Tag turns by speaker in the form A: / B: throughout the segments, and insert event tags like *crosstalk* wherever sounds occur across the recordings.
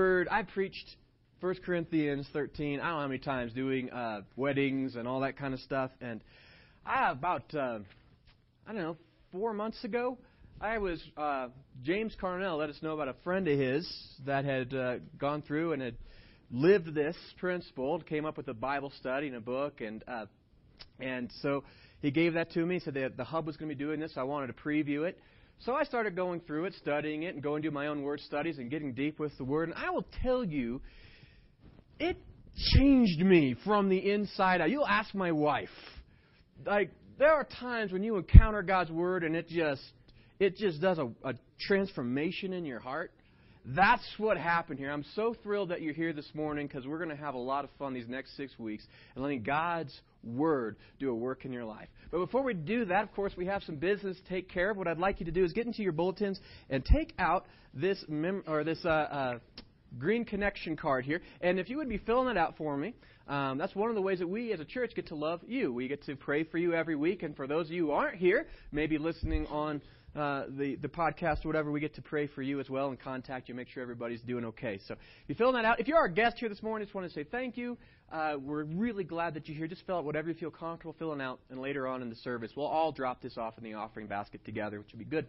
A: word. I preached 1 Corinthians 13. I don't know how many times doing uh, weddings and all that kind of stuff. And I about uh, I don't know four months ago, I was uh, James Carnell let us know about a friend of his that had uh, gone through and had lived this principle, came up with a Bible study and a book, and uh, and so he gave that to me. Said that the hub was going to be doing this. So I wanted to preview it. So I started going through it, studying it, and going to my own word studies and getting deep with the word. And I will tell you, it changed me from the inside out. You'll ask my wife. Like there are times when you encounter God's word and it just it just does a, a transformation in your heart. That's what happened here. I'm so thrilled that you're here this morning because we're going to have a lot of fun these next six weeks and letting God's Word do a work in your life. But before we do that, of course, we have some business to take care of. What I'd like you to do is get into your bulletins and take out this mem- or this uh, uh, green connection card here. And if you would be filling it out for me, um, that's one of the ways that we as a church get to love you. We get to pray for you every week. And for those of you who aren't here, maybe listening on uh, the, the podcast or whatever, we get to pray for you as well and contact you, make sure everybody's doing okay. So if you fill that out, if you're our guest here this morning, I just want to say thank you. Uh, we're really glad that you're here. Just fill out whatever you feel comfortable filling out, and later on in the service, we'll all drop this off in the offering basket together, which will be good.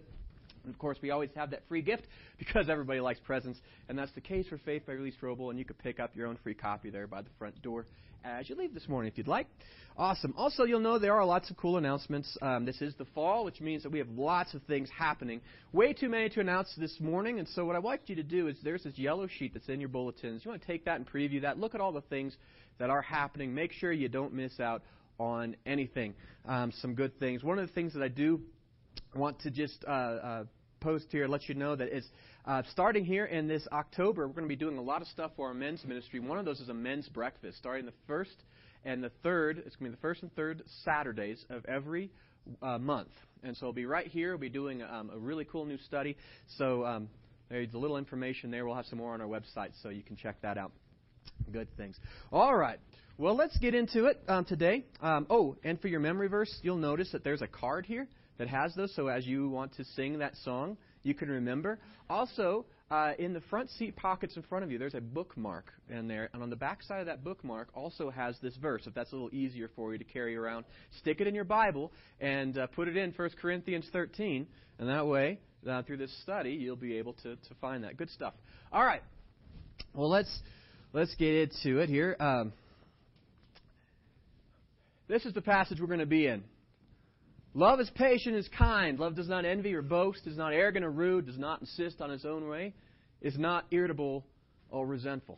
A: And of course, we always have that free gift *laughs* because everybody likes presents, and that's the case for Faith by Lee Strobel, and you could pick up your own free copy there by the front door as you leave this morning if you'd like. Awesome. Also, you'll know there are lots of cool announcements. Um, this is the fall, which means that we have lots of things happening. Way too many to announce this morning, and so what I'd like you to do is there's this yellow sheet that's in your bulletins. You want to take that and preview that. Look at all the things that are happening. Make sure you don't miss out on anything. Um, some good things. One of the things that I do want to just uh, uh, post here, let you know that is uh, starting here in this October, we're going to be doing a lot of stuff for our men's ministry. One of those is a men's breakfast, starting the first and the third. It's going to be the first and third Saturdays of every uh, month, and so it'll be right here. We'll be doing um, a really cool new study. So um, there's a little information there. We'll have some more on our website, so you can check that out. Good things. All right. Well, let's get into it um, today. Um, oh, and for your memory verse, you'll notice that there's a card here that has those. So as you want to sing that song, you can remember. Also, uh, in the front seat pockets in front of you, there's a bookmark in there, and on the back side of that bookmark also has this verse. If that's a little easier for you to carry around, stick it in your Bible and uh, put it in 1 Corinthians 13, and that way, uh, through this study, you'll be able to, to find that. Good stuff. All right. Well, let's let's get into it here. Um, this is the passage we're going to be in. Love is patient, is kind. Love does not envy or boast, is not arrogant or rude, does not insist on its own way, is not irritable or resentful,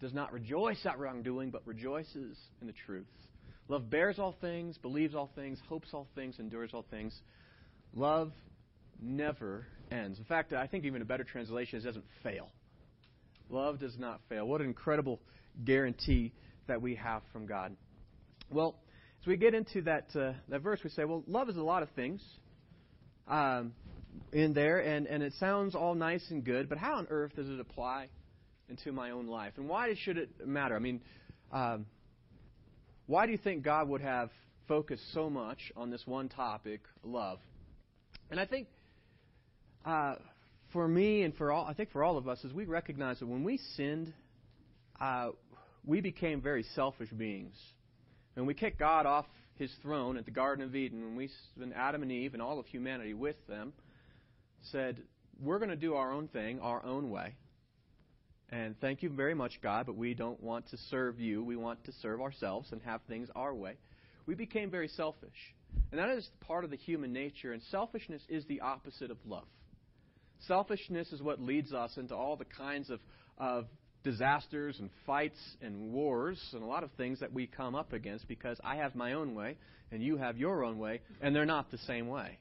A: does not rejoice at wrongdoing, but rejoices in the truth. Love bears all things, believes all things, hopes all things, endures all things. Love never ends. In fact, I think even a better translation is doesn't fail. Love does not fail. What an incredible guarantee that we have from God. Well, as we get into that, uh, that verse, we say, well, love is a lot of things um, in there, and, and it sounds all nice and good, but how on earth does it apply into my own life? And why should it matter? I mean, um, why do you think God would have focused so much on this one topic, love? And I think uh, for me and for all, I think for all of us, is we recognize that when we sinned, uh, we became very selfish beings. When we kicked God off his throne at the Garden of Eden, when we, when Adam and Eve and all of humanity with them said, "We're going to do our own thing, our own way." And thank you very much, God, but we don't want to serve you. We want to serve ourselves and have things our way. We became very selfish. And that is part of the human nature, and selfishness is the opposite of love. Selfishness is what leads us into all the kinds of, of disasters and fights and wars and a lot of things that we come up against because I have my own way and you have your own way, and they're not the same way.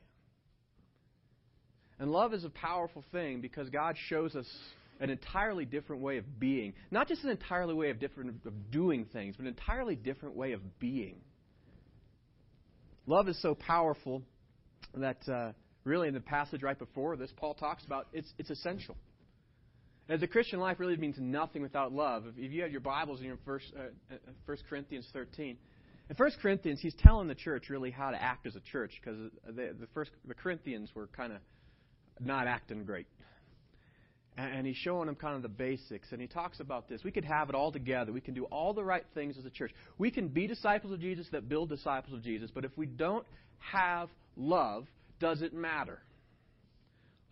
A: And love is a powerful thing because God shows us an entirely different way of being. Not just an entirely way of different of doing things, but an entirely different way of being. Love is so powerful that uh, really in the passage right before this, Paul talks about it's, it's essential. As the Christian life really means nothing without love. If you have your Bibles in your first, uh, 1 uh, Corinthians 13, in 1 Corinthians, he's telling the church really how to act as a church because the, the, first, the Corinthians were kind of not acting great. and he's showing them kind of the basics. And he talks about this. We could have it all together. We can do all the right things as a church. We can be disciples of Jesus that build disciples of Jesus. But if we don't have love, does it matter?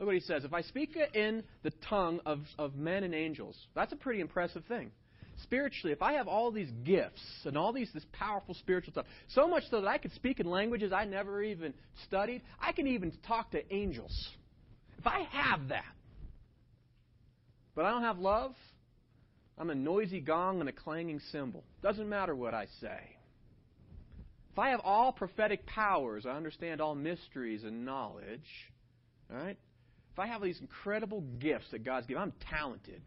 A: Look what he says. If I speak in the tongue of, of men and angels, that's a pretty impressive thing. Spiritually, if I have all these gifts and all these this powerful spiritual stuff, so much so that I could speak in languages I never even studied, I can even talk to angels. If I have that, but I don't have love, I'm a noisy gong and a clanging cymbal. Doesn't matter what I say. If I have all prophetic powers, I understand all mysteries and knowledge, all right? If I have these incredible gifts that God's given, I'm talented.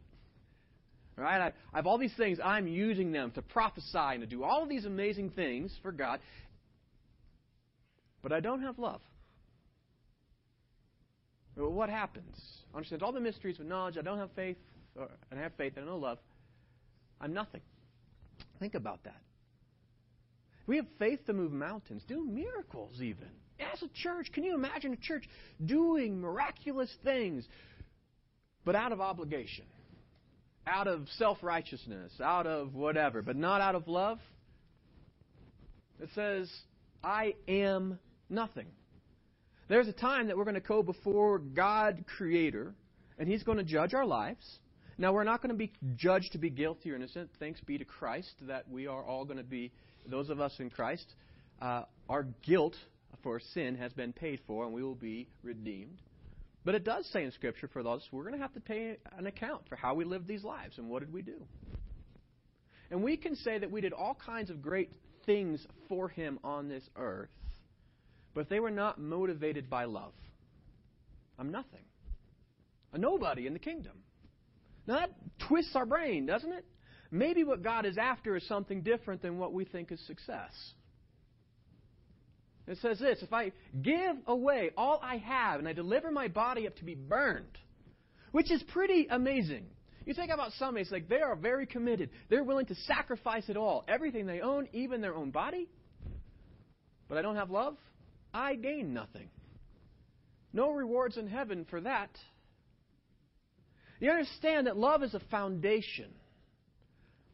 A: Right? I, I have all these things. I'm using them to prophesy and to do all of these amazing things for God. But I don't have love. Well, what happens? I understand all the mysteries of knowledge. I don't have faith, or, and I have faith, and I know love. I'm nothing. Think about that. We have faith to move mountains, do miracles even. As a church, can you imagine a church doing miraculous things, but out of obligation, out of self righteousness, out of whatever, but not out of love? It says, I am nothing. There's a time that we're going to go before God, Creator, and He's going to judge our lives. Now, we're not going to be judged to be guilty or innocent. Thanks be to Christ that we are all going to be, those of us in Christ, uh, our guilt for sin has been paid for, and we will be redeemed. But it does say in Scripture for those, we're going to have to pay an account for how we lived these lives and what did we do. And we can say that we did all kinds of great things for Him on this earth, but if they were not motivated by love, I'm nothing. A nobody in the kingdom. Now that twists our brain, doesn't it? Maybe what God is after is something different than what we think is success. It says this If I give away all I have and I deliver my body up to be burned, which is pretty amazing. You think about some, it's like they are very committed. They're willing to sacrifice it all, everything they own, even their own body. But I don't have love, I gain nothing. No rewards in heaven for that. You understand that love is a foundation.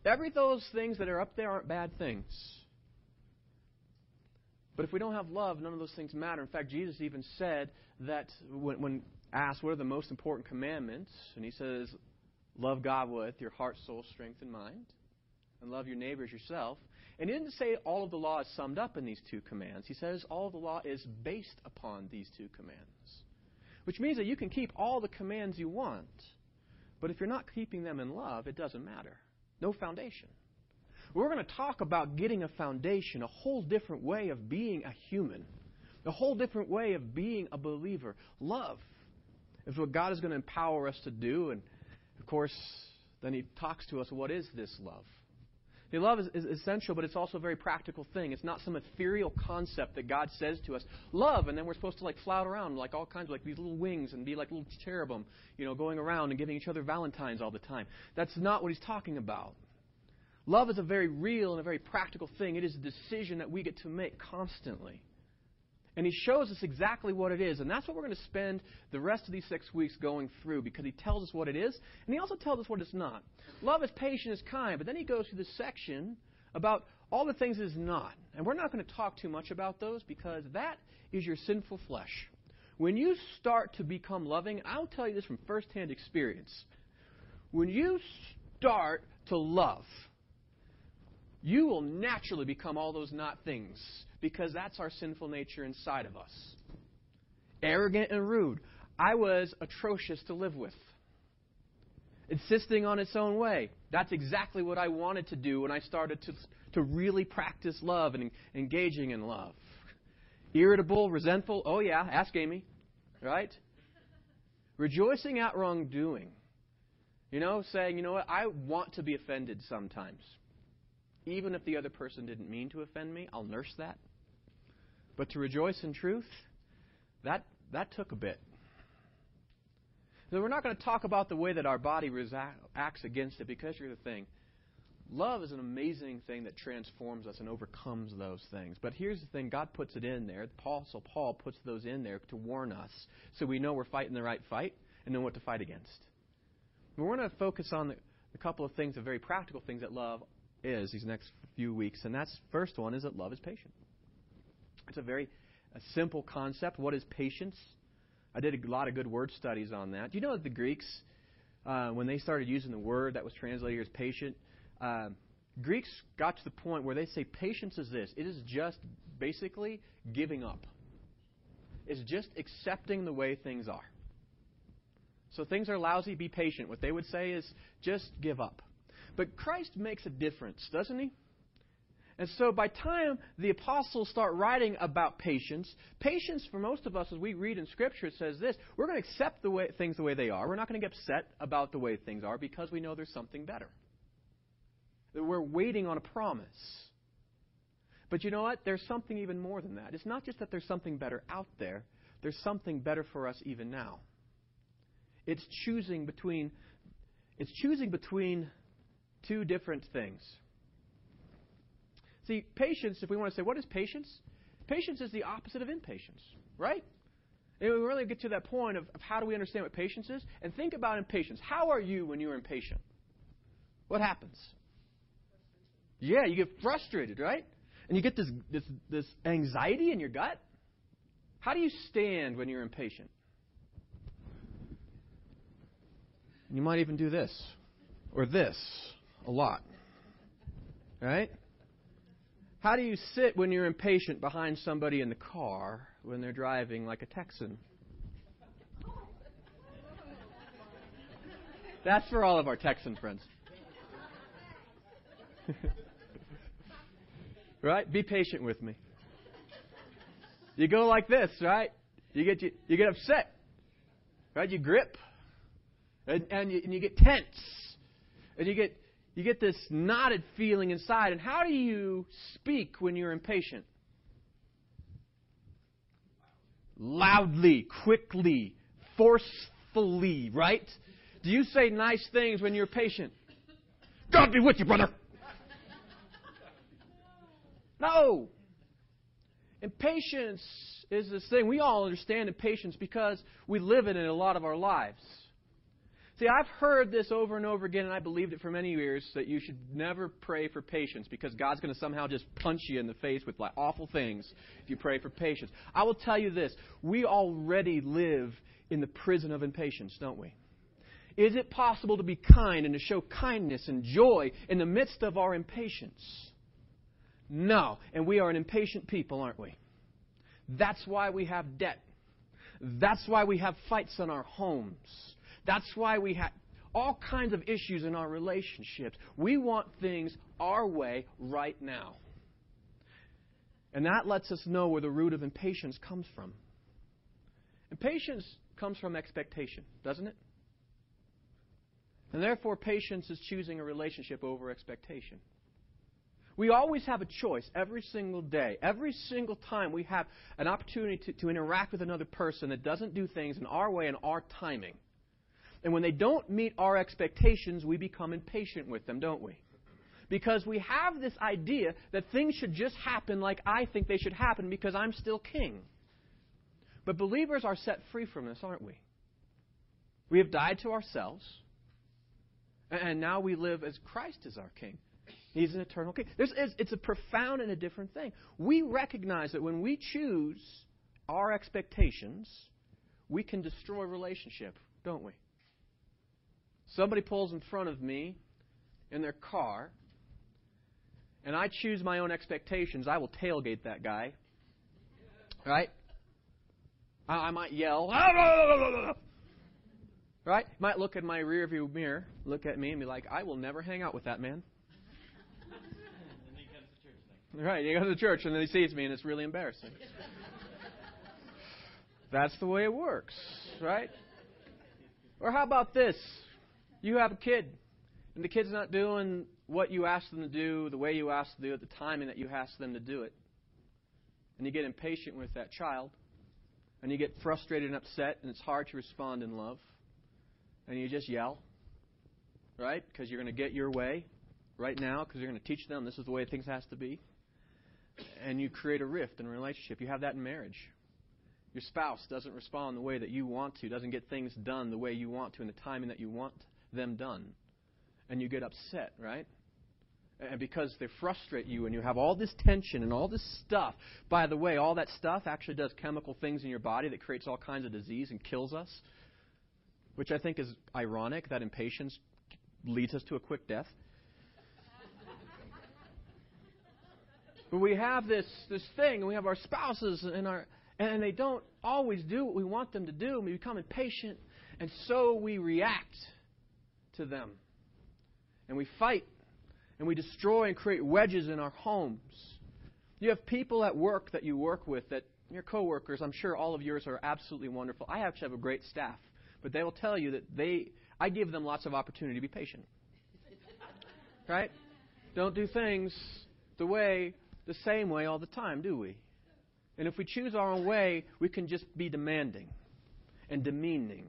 A: Every those things that are up there aren't bad things. But if we don't have love, none of those things matter. In fact, Jesus even said that when, when asked what are the most important commandments, and he says, Love God with your heart, soul, strength, and mind, and love your neighbors yourself. And he didn't say all of the law is summed up in these two commands. He says all of the law is based upon these two commands. Which means that you can keep all the commands you want, but if you're not keeping them in love, it doesn't matter. No foundation. We're going to talk about getting a foundation, a whole different way of being a human, a whole different way of being a believer. Love is what God is going to empower us to do. And of course, then He talks to us what is this love? The love is, is, essential, but it's also a very practical thing. It's not some ethereal concept that God says to us, love, and then we're supposed to like flout around like all kinds of like these little wings and be like little cherubim, you know, going around and giving each other valentines all the time. That's not what he's talking about. Love is a very real and a very practical thing. It is a decision that we get to make constantly. And he shows us exactly what it is. And that's what we're going to spend the rest of these six weeks going through because he tells us what it is and he also tells us what it's not. Love is patient, is kind. But then he goes through this section about all the things it is not. And we're not going to talk too much about those because that is your sinful flesh. When you start to become loving, I'll tell you this from firsthand experience. When you start to love, you will naturally become all those not things because that's our sinful nature inside of us. Arrogant and rude. I was atrocious to live with. Insisting on its own way. That's exactly what I wanted to do when I started to, to really practice love and engaging in love. Irritable, resentful. Oh, yeah, ask Amy. Right? Rejoicing at wrongdoing. You know, saying, you know what, I want to be offended sometimes. Even if the other person didn't mean to offend me, I'll nurse that. But to rejoice in truth, that, that took a bit. So we're not going to talk about the way that our body acts against it because here's the thing. Love is an amazing thing that transforms us and overcomes those things. But here's the thing God puts it in there. Paul, so Paul puts those in there to warn us so we know we're fighting the right fight and know what to fight against. We're going to focus on the, a couple of things, the very practical things that love is these next few weeks. And that's first one is that love is patient. It's a very a simple concept. What is patience? I did a lot of good word studies on that. Do you know that the Greeks, uh, when they started using the word that was translated as patient, uh, Greeks got to the point where they say patience is this it is just basically giving up, it's just accepting the way things are. So things are lousy, be patient. What they would say is just give up. But Christ makes a difference, doesn't he? And so by time the apostles start writing about patience, patience for most of us as we read in scripture it says this, we're going to accept the way things the way they are. We're not going to get upset about the way things are because we know there's something better. That we're waiting on a promise. But you know what? There's something even more than that. It's not just that there's something better out there, there's something better for us even now. It's choosing between it's choosing between two different things. See, patience, if we want to say, what is patience? Patience is the opposite of impatience, right? And we really get to that point of, of how do we understand what patience is? And think about impatience. How are you when you're impatient? What happens? Yeah, you get frustrated, right? And you get this, this, this anxiety in your gut. How do you stand when you're impatient? You might even do this or this a lot. Right? How do you sit when you're impatient behind somebody in the car when they're driving like a Texan? That's for all of our Texan friends. *laughs* right? Be patient with me. You go like this, right? You get you, you get upset, right? You grip, and and you, and you get tense, and you get you get this knotted feeling inside. And how do you speak when you're impatient? Loudly, quickly, forcefully, right? Do you say nice things when you're patient? God be with you, brother. No. Impatience is this thing. We all understand impatience because we live in it a lot of our lives. See, I've heard this over and over again, and I believed it for many years that you should never pray for patience because God's going to somehow just punch you in the face with like awful things if you pray for patience. I will tell you this: we already live in the prison of impatience, don't we? Is it possible to be kind and to show kindness and joy in the midst of our impatience? No, and we are an impatient people, aren't we? That's why we have debt. That's why we have fights in our homes. That's why we have all kinds of issues in our relationships. We want things our way right now. And that lets us know where the root of impatience comes from. Impatience comes from expectation, doesn't it? And therefore, patience is choosing a relationship over expectation. We always have a choice every single day. Every single time we have an opportunity to, to interact with another person that doesn't do things in our way and our timing. And when they don't meet our expectations, we become impatient with them, don't we? Because we have this idea that things should just happen like I think they should happen because I'm still king. But believers are set free from this, aren't we? We have died to ourselves, and now we live as Christ is our king. He's an eternal king. There's, it's a profound and a different thing. We recognize that when we choose our expectations, we can destroy relationship, don't we? Somebody pulls in front of me in their car, and I choose my own expectations, I will tailgate that guy. Right? I, I might yell. *laughs* Right? Might look in my rearview mirror, look at me, and be like, I will never hang out with that man. *laughs* Right, he goes to church and then he sees me and it's really embarrassing. *laughs* That's the way it works, right? Or how about this? You have a kid, and the kid's not doing what you asked them to do, the way you asked them to do it, the timing that you asked them to do it. And you get impatient with that child, and you get frustrated and upset, and it's hard to respond in love. And you just yell, right? Because you're going to get your way right now, because you're going to teach them this is the way things has to be. And you create a rift in a relationship. You have that in marriage. Your spouse doesn't respond the way that you want to, doesn't get things done the way you want to in the timing that you want them done. And you get upset, right? And because they frustrate you and you have all this tension and all this stuff. By the way, all that stuff actually does chemical things in your body that creates all kinds of disease and kills us. Which I think is ironic that impatience leads us to a quick death. *laughs* but we have this, this thing, and we have our spouses and our and they don't always do what we want them to do, and we become impatient, and so we react to them. And we fight, and we destroy and create wedges in our homes. You have people at work that you work with that your coworkers, I'm sure all of yours are absolutely wonderful. I actually have a great staff, but they will tell you that they I give them lots of opportunity to be patient. *laughs* right? Don't do things the way the same way all the time, do we? And if we choose our own way, we can just be demanding and demeaning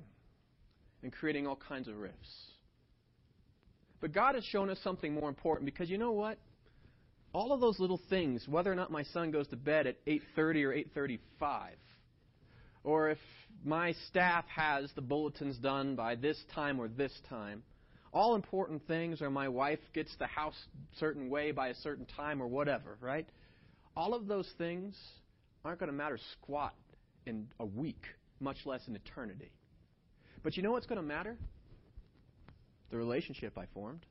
A: and creating all kinds of rifts. But God has shown us something more important because you know what? All of those little things, whether or not my son goes to bed at 8:30 or 8:35, or if my staff has the bulletins done by this time or this time, all important things, or my wife gets the house certain way by a certain time or whatever, right? All of those things aren't going to matter squat in a week, much less in eternity. But you know what's going to matter? The relationship I formed.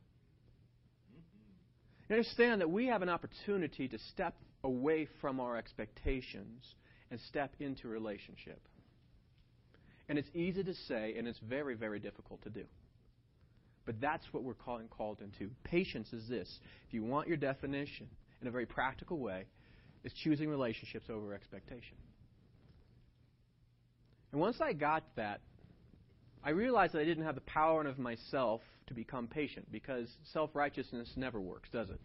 A: You understand that we have an opportunity to step away from our expectations and step into relationship. And it's easy to say, and it's very, very difficult to do. But that's what we're calling, called into. Patience is this. If you want your definition in a very practical way, is choosing relationships over expectation. And once I got that, I realized that I didn't have the power of myself to become patient because self righteousness never works, does it?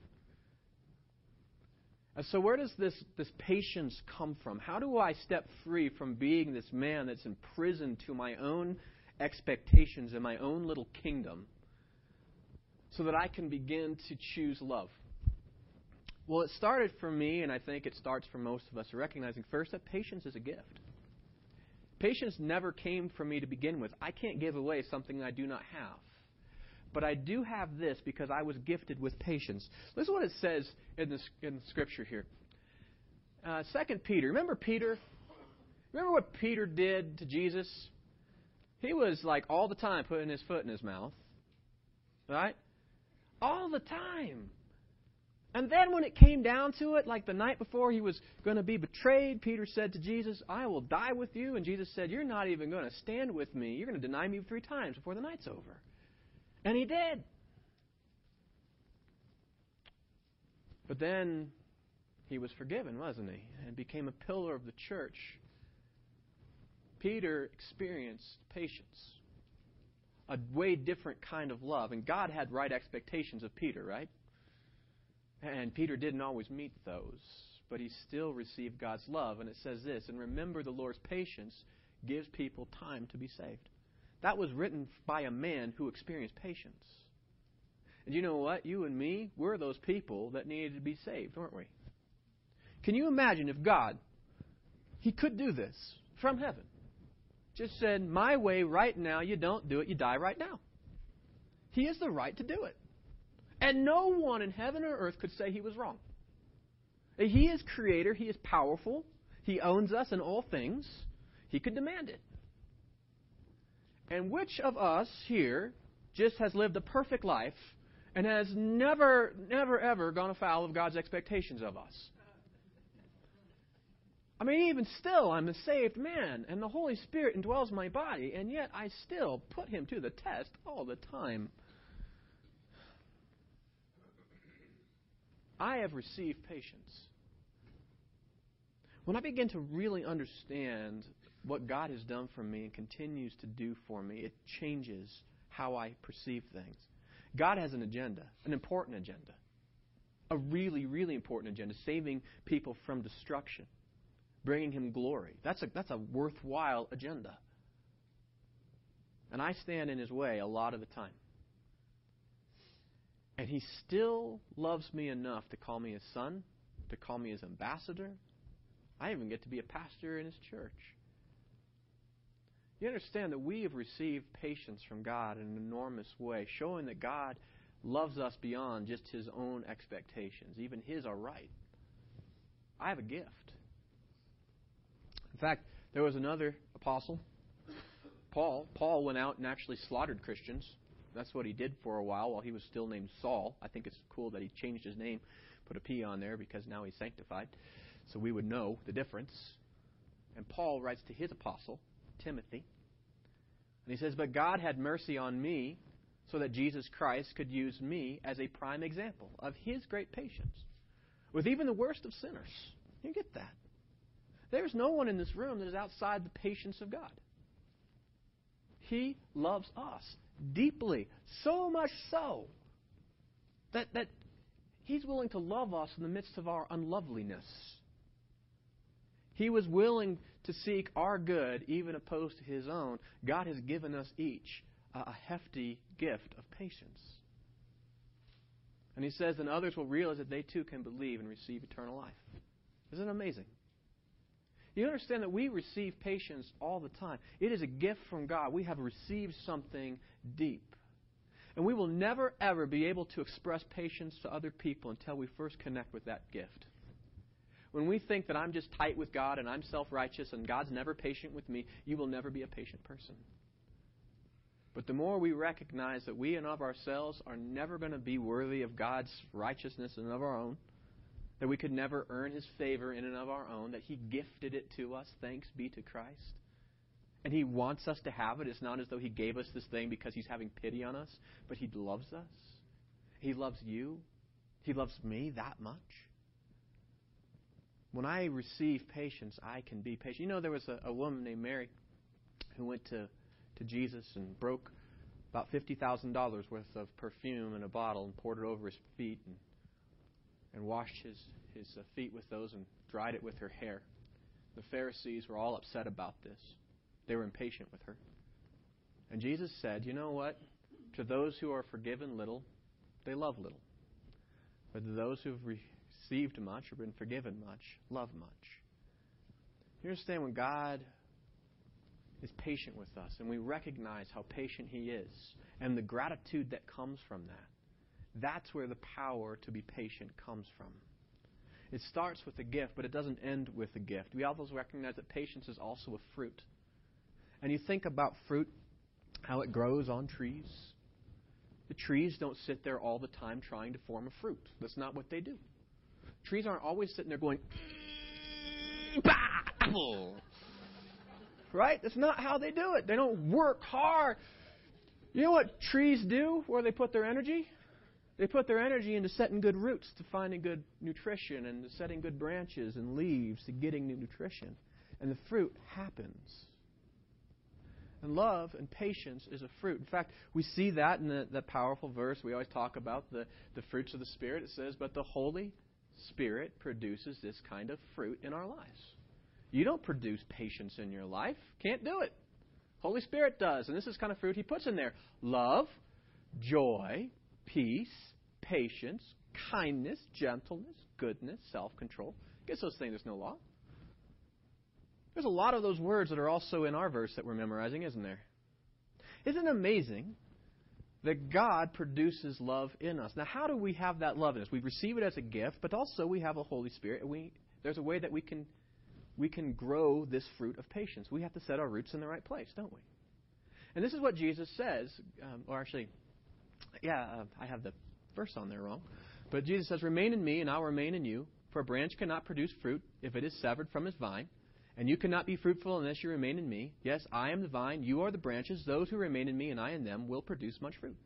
A: And so, where does this, this patience come from? How do I step free from being this man that's imprisoned to my own expectations and my own little kingdom so that I can begin to choose love? Well, it started for me, and I think it starts for most of us, recognizing first that patience is a gift. Patience never came from me to begin with. I can't give away something I do not have. But I do have this because I was gifted with patience. This is what it says in the, in scripture here. Uh, Second Peter. Remember Peter? Remember what Peter did to Jesus? He was like all the time putting his foot in his mouth. Right? All the time. And then when it came down to it, like the night before he was going to be betrayed, Peter said to Jesus, I will die with you. And Jesus said, You're not even going to stand with me. You're going to deny me three times before the night's over. And he did. But then he was forgiven, wasn't he? And became a pillar of the church. Peter experienced patience, a way different kind of love. And God had right expectations of Peter, right? And Peter didn't always meet those, but he still received God's love. And it says this And remember, the Lord's patience gives people time to be saved. That was written by a man who experienced patience. And you know what? You and me, we're those people that needed to be saved, weren't we? Can you imagine if God, He could do this from heaven, just said, My way right now, you don't do it, you die right now? He has the right to do it. And no one in heaven or earth could say he was wrong. He is creator, he is powerful, he owns us in all things. He could demand it. And which of us here just has lived a perfect life and has never, never, ever gone afoul of God's expectations of us? I mean, even still, I'm a saved man, and the Holy Spirit indwells my body, and yet I still put him to the test all the time. I have received patience. When I begin to really understand what God has done for me and continues to do for me, it changes how I perceive things. God has an agenda, an important agenda, a really, really important agenda, saving people from destruction, bringing Him glory. That's a, that's a worthwhile agenda. And I stand in His way a lot of the time. And he still loves me enough to call me his son, to call me his ambassador. I even get to be a pastor in his church. You understand that we have received patience from God in an enormous way, showing that God loves us beyond just his own expectations. Even his are right. I have a gift. In fact, there was another apostle, Paul. Paul went out and actually slaughtered Christians. That's what he did for a while while he was still named Saul. I think it's cool that he changed his name, put a P on there because now he's sanctified. So we would know the difference. And Paul writes to his apostle, Timothy. And he says, But God had mercy on me so that Jesus Christ could use me as a prime example of his great patience with even the worst of sinners. You get that. There's no one in this room that is outside the patience of God. He loves us deeply, so much so that, that He's willing to love us in the midst of our unloveliness. He was willing to seek our good, even opposed to His own. God has given us each a hefty gift of patience. And He says, and others will realize that they too can believe and receive eternal life. Isn't it amazing? You understand that we receive patience all the time. It is a gift from God. We have received something deep. And we will never, ever be able to express patience to other people until we first connect with that gift. When we think that I'm just tight with God and I'm self righteous and God's never patient with me, you will never be a patient person. But the more we recognize that we and of ourselves are never going to be worthy of God's righteousness and of our own, that we could never earn His favor in and of our own, that He gifted it to us, thanks be to Christ. And He wants us to have it. It's not as though He gave us this thing because He's having pity on us, but He loves us. He loves you. He loves me that much. When I receive patience, I can be patient. You know, there was a, a woman named Mary who went to, to Jesus and broke about $50,000 worth of perfume in a bottle and poured it over his feet and and washed his, his uh, feet with those and dried it with her hair. The Pharisees were all upset about this. They were impatient with her. And Jesus said, You know what? To those who are forgiven little, they love little. But to those who have received much or been forgiven much, love much. You understand when God is patient with us and we recognize how patient He is and the gratitude that comes from that, that's where the power to be patient comes from. It starts with a gift, but it doesn't end with a gift. We also recognize that patience is also a fruit. And you think about fruit, how it grows on trees. The trees don't sit there all the time trying to form a fruit. That's not what they do. Trees aren't always sitting there going, apple. Right? That's not how they do it. They don't work hard. You know what trees do where they put their energy? They put their energy into setting good roots to finding good nutrition and setting good branches and leaves to getting new nutrition. And the fruit happens. And love and patience is a fruit. In fact, we see that in the, the powerful verse we always talk about, the, the fruits of the Spirit. It says, But the Holy Spirit produces this kind of fruit in our lives. You don't produce patience in your life. Can't do it. Holy Spirit does. And this is kind of fruit He puts in there love, joy, peace, patience, kindness, gentleness, goodness, self control. Guess those things there's no law. There's a lot of those words that are also in our verse that we're memorizing, isn't there? Isn't it amazing that God produces love in us? Now, how do we have that love in us? We receive it as a gift, but also we have a Holy Spirit, and we, there's a way that we can, we can grow this fruit of patience. We have to set our roots in the right place, don't we? And this is what Jesus says, um, or actually, yeah, uh, I have the verse on there wrong. But Jesus says, Remain in me, and I'll remain in you. For a branch cannot produce fruit if it is severed from its vine. And you cannot be fruitful unless you remain in me. Yes, I am the vine, you are the branches. Those who remain in me and I in them will produce much fruit.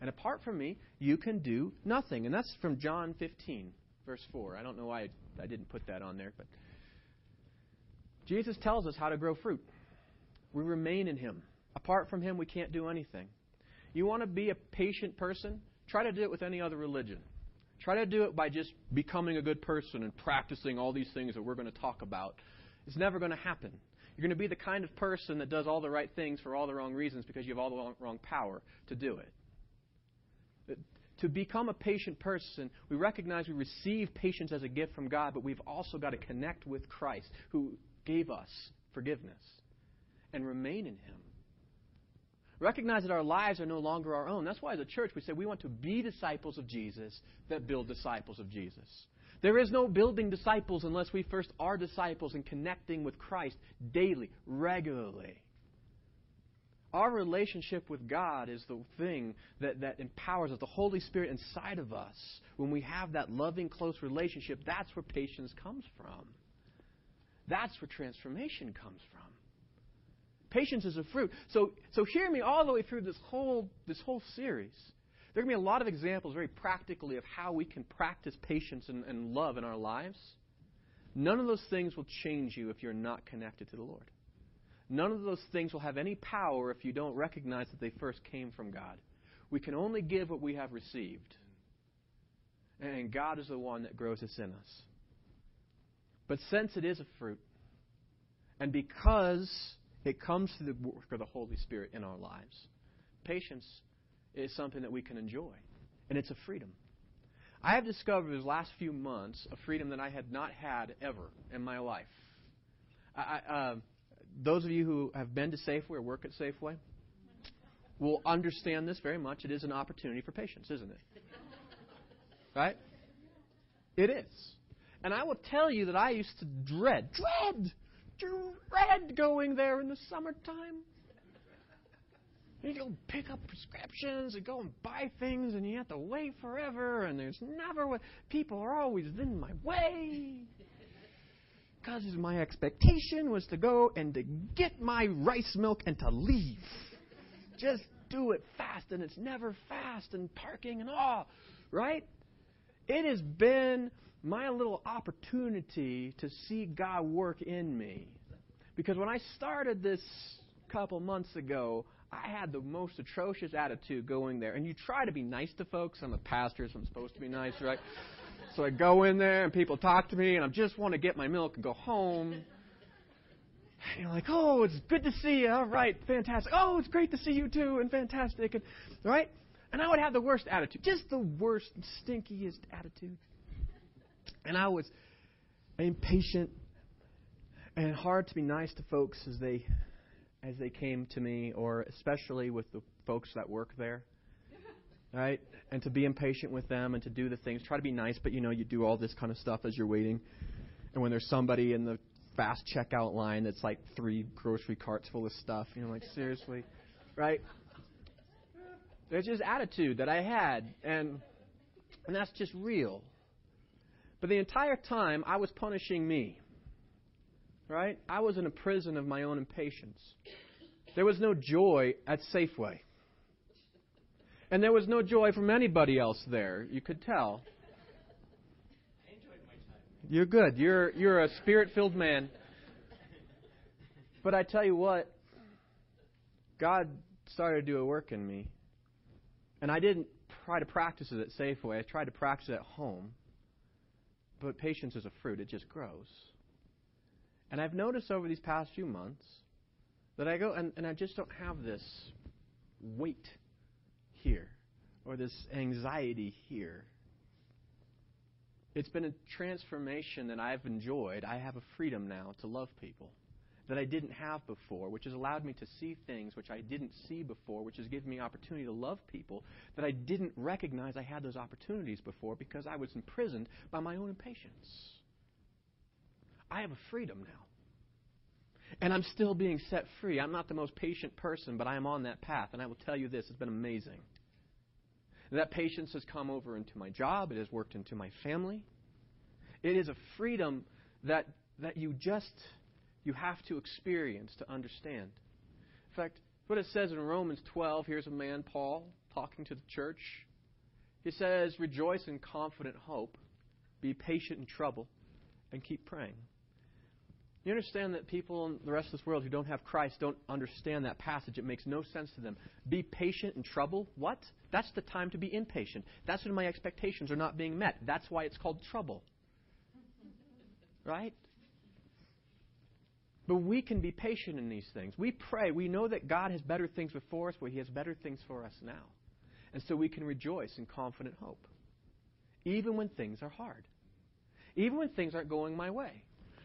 A: And apart from me, you can do nothing. And that's from John 15, verse 4. I don't know why I didn't put that on there, but Jesus tells us how to grow fruit. We remain in him. Apart from him, we can't do anything. You want to be a patient person? Try to do it with any other religion. Try to do it by just becoming a good person and practicing all these things that we're going to talk about. It's never going to happen. You're going to be the kind of person that does all the right things for all the wrong reasons because you have all the wrong power to do it. To become a patient person, we recognize we receive patience as a gift from God, but we've also got to connect with Christ who gave us forgiveness and remain in Him. Recognize that our lives are no longer our own. That's why, as a church, we say we want to be disciples of Jesus that build disciples of Jesus. There is no building disciples unless we first are disciples and connecting with Christ daily, regularly. Our relationship with God is the thing that, that empowers us, the Holy Spirit inside of us. When we have that loving, close relationship, that's where patience comes from. That's where transformation comes from. Patience is a fruit. So, so hear me all the way through this whole, this whole series. There are going to be a lot of examples, very practically, of how we can practice patience and, and love in our lives. None of those things will change you if you're not connected to the Lord. None of those things will have any power if you don't recognize that they first came from God. We can only give what we have received. And God is the one that grows this in us. But since it is a fruit, and because it comes through the work of the Holy Spirit in our lives, patience is something that we can enjoy. And it's a freedom. I have discovered these last few months a freedom that I had not had ever in my life. I, uh, those of you who have been to Safeway or work at Safeway will understand this very much. It is an opportunity for patience, isn't it? Right? It is. And I will tell you that I used to dread, dread, dread going there in the summertime. You go pick up prescriptions and go and buy things, and you have to wait forever, and there's never what people are always in my way because my expectation was to go and to get my rice milk and to leave. Just do it fast, and it's never fast, and parking and all, right? It has been my little opportunity to see God work in me. Because when I started this couple months ago, I had the most atrocious attitude going there. And you try to be nice to folks. I'm a pastor, so I'm supposed to be nice, right? So I go in there and people talk to me and I just want to get my milk and go home. And you're like, oh, it's good to see you. All right, fantastic. Oh, it's great to see you too, and fantastic. And right? And I would have the worst attitude, just the worst, stinkiest attitude. And I was impatient and hard to be nice to folks as they as they came to me, or especially with the folks that work there *laughs* right? And to be impatient with them and to do the things. Try to be nice, but you know, you do all this kind of stuff as you're waiting. And when there's somebody in the fast checkout line that's like three grocery carts full of stuff, you know, like seriously, right? There's just attitude that I had, and and that's just real. But the entire time I was punishing me. Right? I was in a prison of my own impatience. There was no joy at Safeway. And there was no joy from anybody else there. You could tell. You're good. You're you're a spirit-filled man. But I tell you what, God started to do a work in me. And I didn't try to practice it at Safeway. I tried to practice it at home. But patience is a fruit, it just grows. And I've noticed over these past few months that I go and, and I just don't have this weight here or this anxiety here. It's been a transformation that I've enjoyed. I have a freedom now to love people that I didn't have before, which has allowed me to see things which I didn't see before, which has given me opportunity to love people that I didn't recognize I had those opportunities before because I was imprisoned by my own impatience. I have a freedom now. And I'm still being set free. I'm not the most patient person, but I am on that path. And I will tell you this it's been amazing. That patience has come over into my job, it has worked into my family. It is a freedom that, that you just you have to experience to understand. In fact, what it says in Romans 12, here's a man, Paul, talking to the church. He says, Rejoice in confident hope, be patient in trouble, and keep praying. You understand that people in the rest of this world who don't have Christ don't understand that passage. It makes no sense to them. Be patient in trouble. What? That's the time to be impatient. That's when my expectations are not being met. That's why it's called trouble. Right? But we can be patient in these things. We pray. We know that God has better things before us, but He has better things for us now. And so we can rejoice in confident hope, even when things are hard, even when things aren't going my way.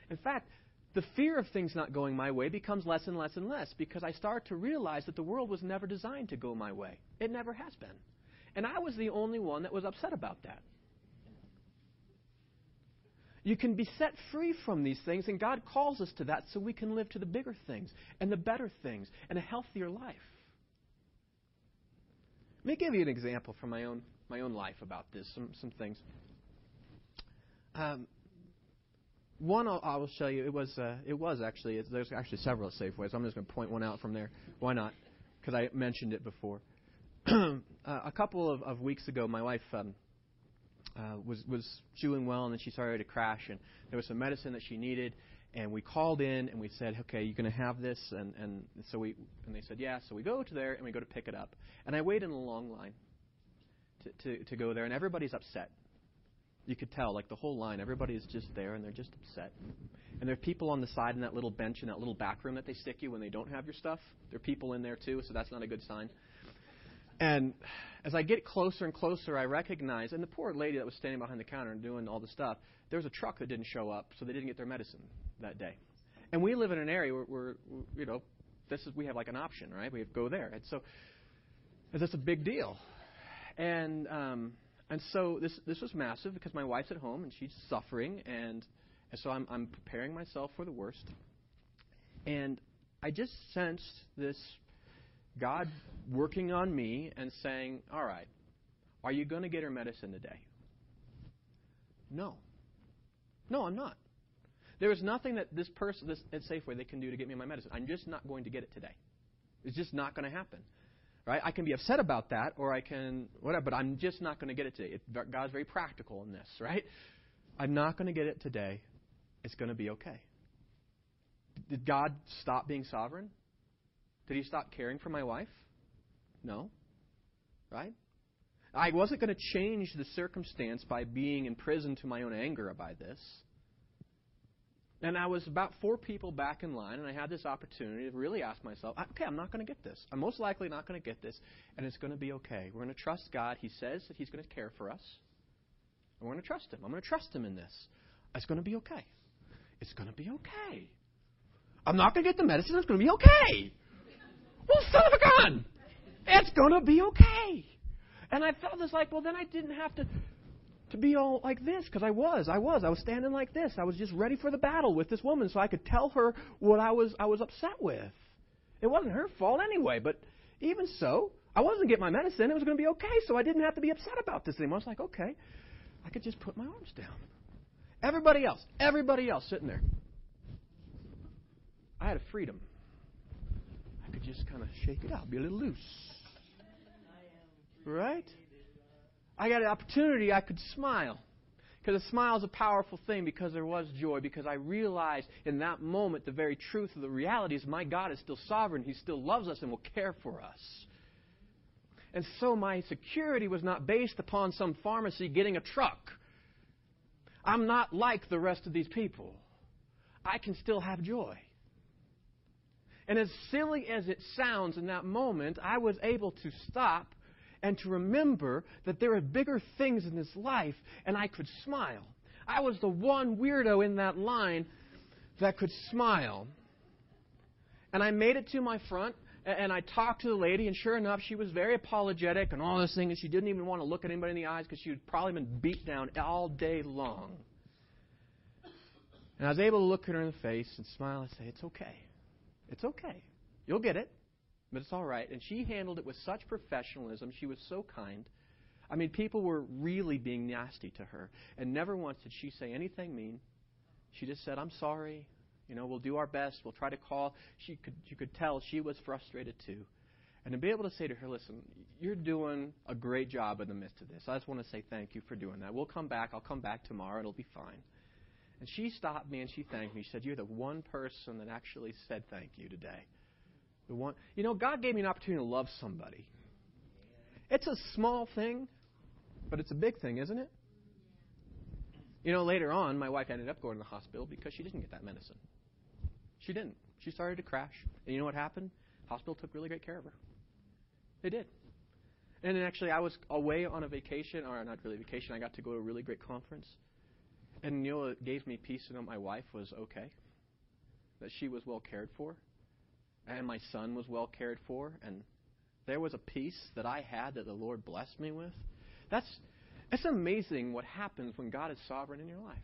A: In fact, the fear of things not going my way becomes less and less and less because I start to realize that the world was never designed to go my way. It never has been. And I was the only one that was upset about that. You can be set free from these things, and God calls us to that so we can live to the bigger things and the better things and a healthier life. Let me give you an example from my own my own life about this. Some some things. Um, one I'll, I will show you. It was uh, it was actually there's actually several at Safeways. I'm just going to point one out from there. Why not? Because I mentioned it before. *clears throat* uh, a couple of, of weeks ago, my wife um, uh, was was doing well, and then she started to crash, and there was some medicine that she needed, and we called in and we said, okay, you're going to have this, and and so we and they said yeah, so we go to there and we go to pick it up, and I wait in a long line to to, to go there, and everybody's upset you could tell, like the whole line, everybody is just there and they're just upset. And there are people on the side in that little bench in that little back room that they stick you when they don't have your stuff. There are people in there too, so that's not a good sign. And as I get closer and closer, I recognize, and the poor lady that was standing behind the counter and doing all the stuff, there was a truck that didn't show up, so they didn't get their medicine that day. And we live in an area where, where you know, this is we have like an option, right? We have go there, and so that's a big deal. And um, and so this this was massive because my wife's at home and she's suffering, and, and so I'm I'm preparing myself for the worst. And I just sensed this God working on me and saying, "All right, are you going to get her medicine today?" No. No, I'm not. There is nothing that this person this, at Safeway they can do to get me my medicine. I'm just not going to get it today. It's just not going to happen. Right? I can be upset about that, or I can whatever, but I'm just not going to get it today. It, God's very practical in this, right? I'm not going to get it today. It's going to be okay. Did God stop being sovereign? Did He stop caring for my wife? No. Right? I wasn't going to change the circumstance by being imprisoned to my own anger by this. And I was about four people back in line, and I had this opportunity to really ask myself, okay, I'm not going to get this. I'm most likely not going to get this, and it's going to be okay. We're going to trust God. He says that He's going to care for us, and we're going to trust Him. I'm going to trust Him in this. It's going to be okay. It's going to be okay. I'm not going to get the medicine. It's going to be okay. Well, son of a gun! It's going to be okay. And I felt this like, well, then I didn't have to to be all like this because I was. I was. I was standing like this. I was just ready for the battle with this woman so I could tell her what I was I was upset with. It wasn't her fault anyway, but even so, I wasn't getting my medicine. It was going to be okay, so I didn't have to be upset about this anymore. I was like, okay, I could just put my arms down. Everybody else, everybody else sitting there. I had a freedom. I could just kind of shake it out, be a little loose. Right? I got an opportunity, I could smile. Because a smile is a powerful thing because there was joy, because I realized in that moment the very truth of the reality is my God is still sovereign. He still loves us and will care for us. And so my security was not based upon some pharmacy getting a truck. I'm not like the rest of these people. I can still have joy. And as silly as it sounds in that moment, I was able to stop and to remember that there are bigger things in this life, and I could smile. I was the one weirdo in that line that could smile. And I made it to my front, and I talked to the lady, and sure enough, she was very apologetic and all this thing, and she didn't even want to look at anybody in the eyes because she had probably been beat down all day long. And I was able to look at her in the face and smile and say, It's okay. It's okay. You'll get it but it's all right. And she handled it with such professionalism. She was so kind. I mean, people were really being nasty to her. And never once did she say anything mean. She just said, I'm sorry. You know, we'll do our best. We'll try to call. She could, you could tell she was frustrated too. And to be able to say to her, listen, you're doing a great job in the midst of this. I just want to say thank you for doing that. We'll come back. I'll come back tomorrow. It'll be fine. And she stopped me and she thanked me. She said, You're the one person that actually said thank you today. The one, you know, God gave me an opportunity to love somebody. It's a small thing, but it's a big thing, isn't it? You know, later on, my wife ended up going to the hospital because she didn't get that medicine. She didn't. She started to crash. And you know what happened? Hospital took really great care of her. They did. And actually, I was away on a vacation, or not really vacation. I got to go to a really great conference. And you know what gave me peace to know my wife was okay? that she was well cared for, and my son was well cared for, and there was a peace that I had that the Lord blessed me with. That's it's amazing what happens when God is sovereign in your life.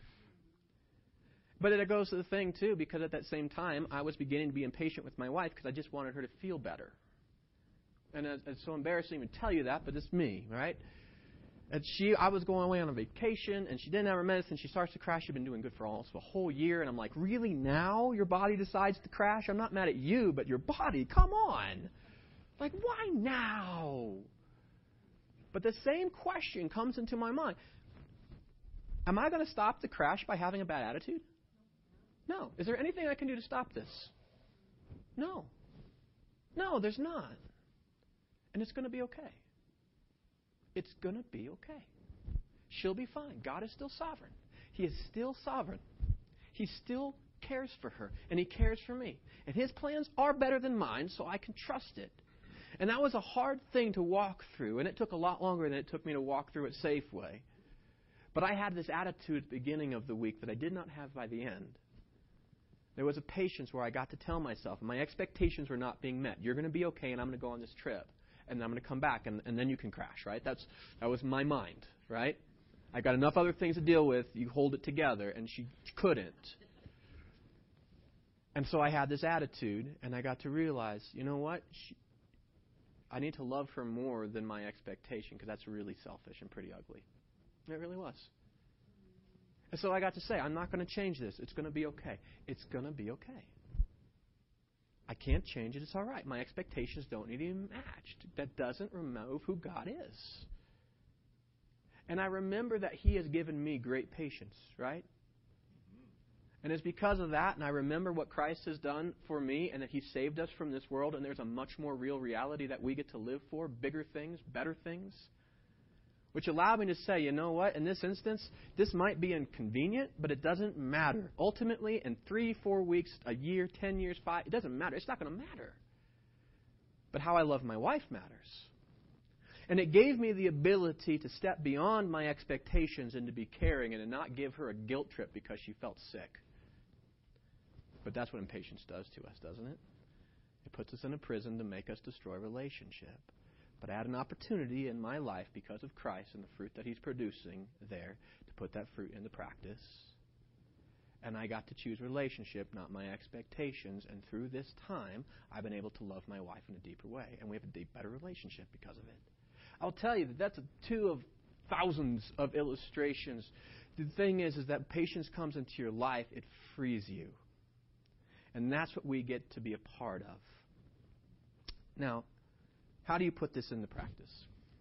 A: But it goes to the thing too, because at that same time I was beginning to be impatient with my wife because I just wanted her to feel better. And it's so embarrassing to even tell you that, but it's me, right? And she, I was going away on a vacation, and she didn't have her medicine. She starts to crash. She'd been doing good for almost a whole year, and I'm like, really? Now your body decides to crash? I'm not mad at you, but your body, come on. Like, why now? But the same question comes into my mind. Am I going to stop the crash by having a bad attitude? No. Is there anything I can do to stop this? No. No, there's not. And it's going to be okay. It's going to be okay. She'll be fine. God is still sovereign. He is still sovereign. He still cares for her, and He cares for me. And His plans are better than mine, so I can trust it. And that was a hard thing to walk through, and it took a lot longer than it took me to walk through it Safeway. But I had this attitude at the beginning of the week that I did not have by the end. There was a patience where I got to tell myself, my expectations were not being met. You're going to be okay, and I'm going to go on this trip, and I'm going to come back, and, and then you can crash, right? That's, that was my mind, right? I got enough other things to deal with. You hold it together, and she couldn't. And so I had this attitude, and I got to realize, you know what? She, I need to love her more than my expectation because that's really selfish and pretty ugly. It really was. And so I got to say, I'm not going to change this. It's going to be okay. It's going to be okay. I can't change it. It's all right. My expectations don't need to be matched. That doesn't remove who God is. And I remember that He has given me great patience, right? And it's because of that, and I remember what Christ has done for me, and that He saved us from this world, and there's a much more real reality that we get to live for bigger things, better things. Which allowed me to say, you know what, in this instance, this might be inconvenient, but it doesn't matter. Ultimately, in three, four weeks, a year, ten years, five, it doesn't matter. It's not going to matter. But how I love my wife matters. And it gave me the ability to step beyond my expectations and to be caring and to not give her a guilt trip because she felt sick. But that's what impatience does to us, doesn't it? It puts us in a prison to make us destroy relationship. But I had an opportunity in my life because of Christ and the fruit that He's producing there to put that fruit into practice. And I got to choose relationship, not my expectations. And through this time, I've been able to love my wife in a deeper way. And we have a deep, better relationship because of it. I'll tell you that that's two of thousands of illustrations. The thing is, is that patience comes into your life, it frees you. And that's what we get to be a part of. Now, how do you put this into practice?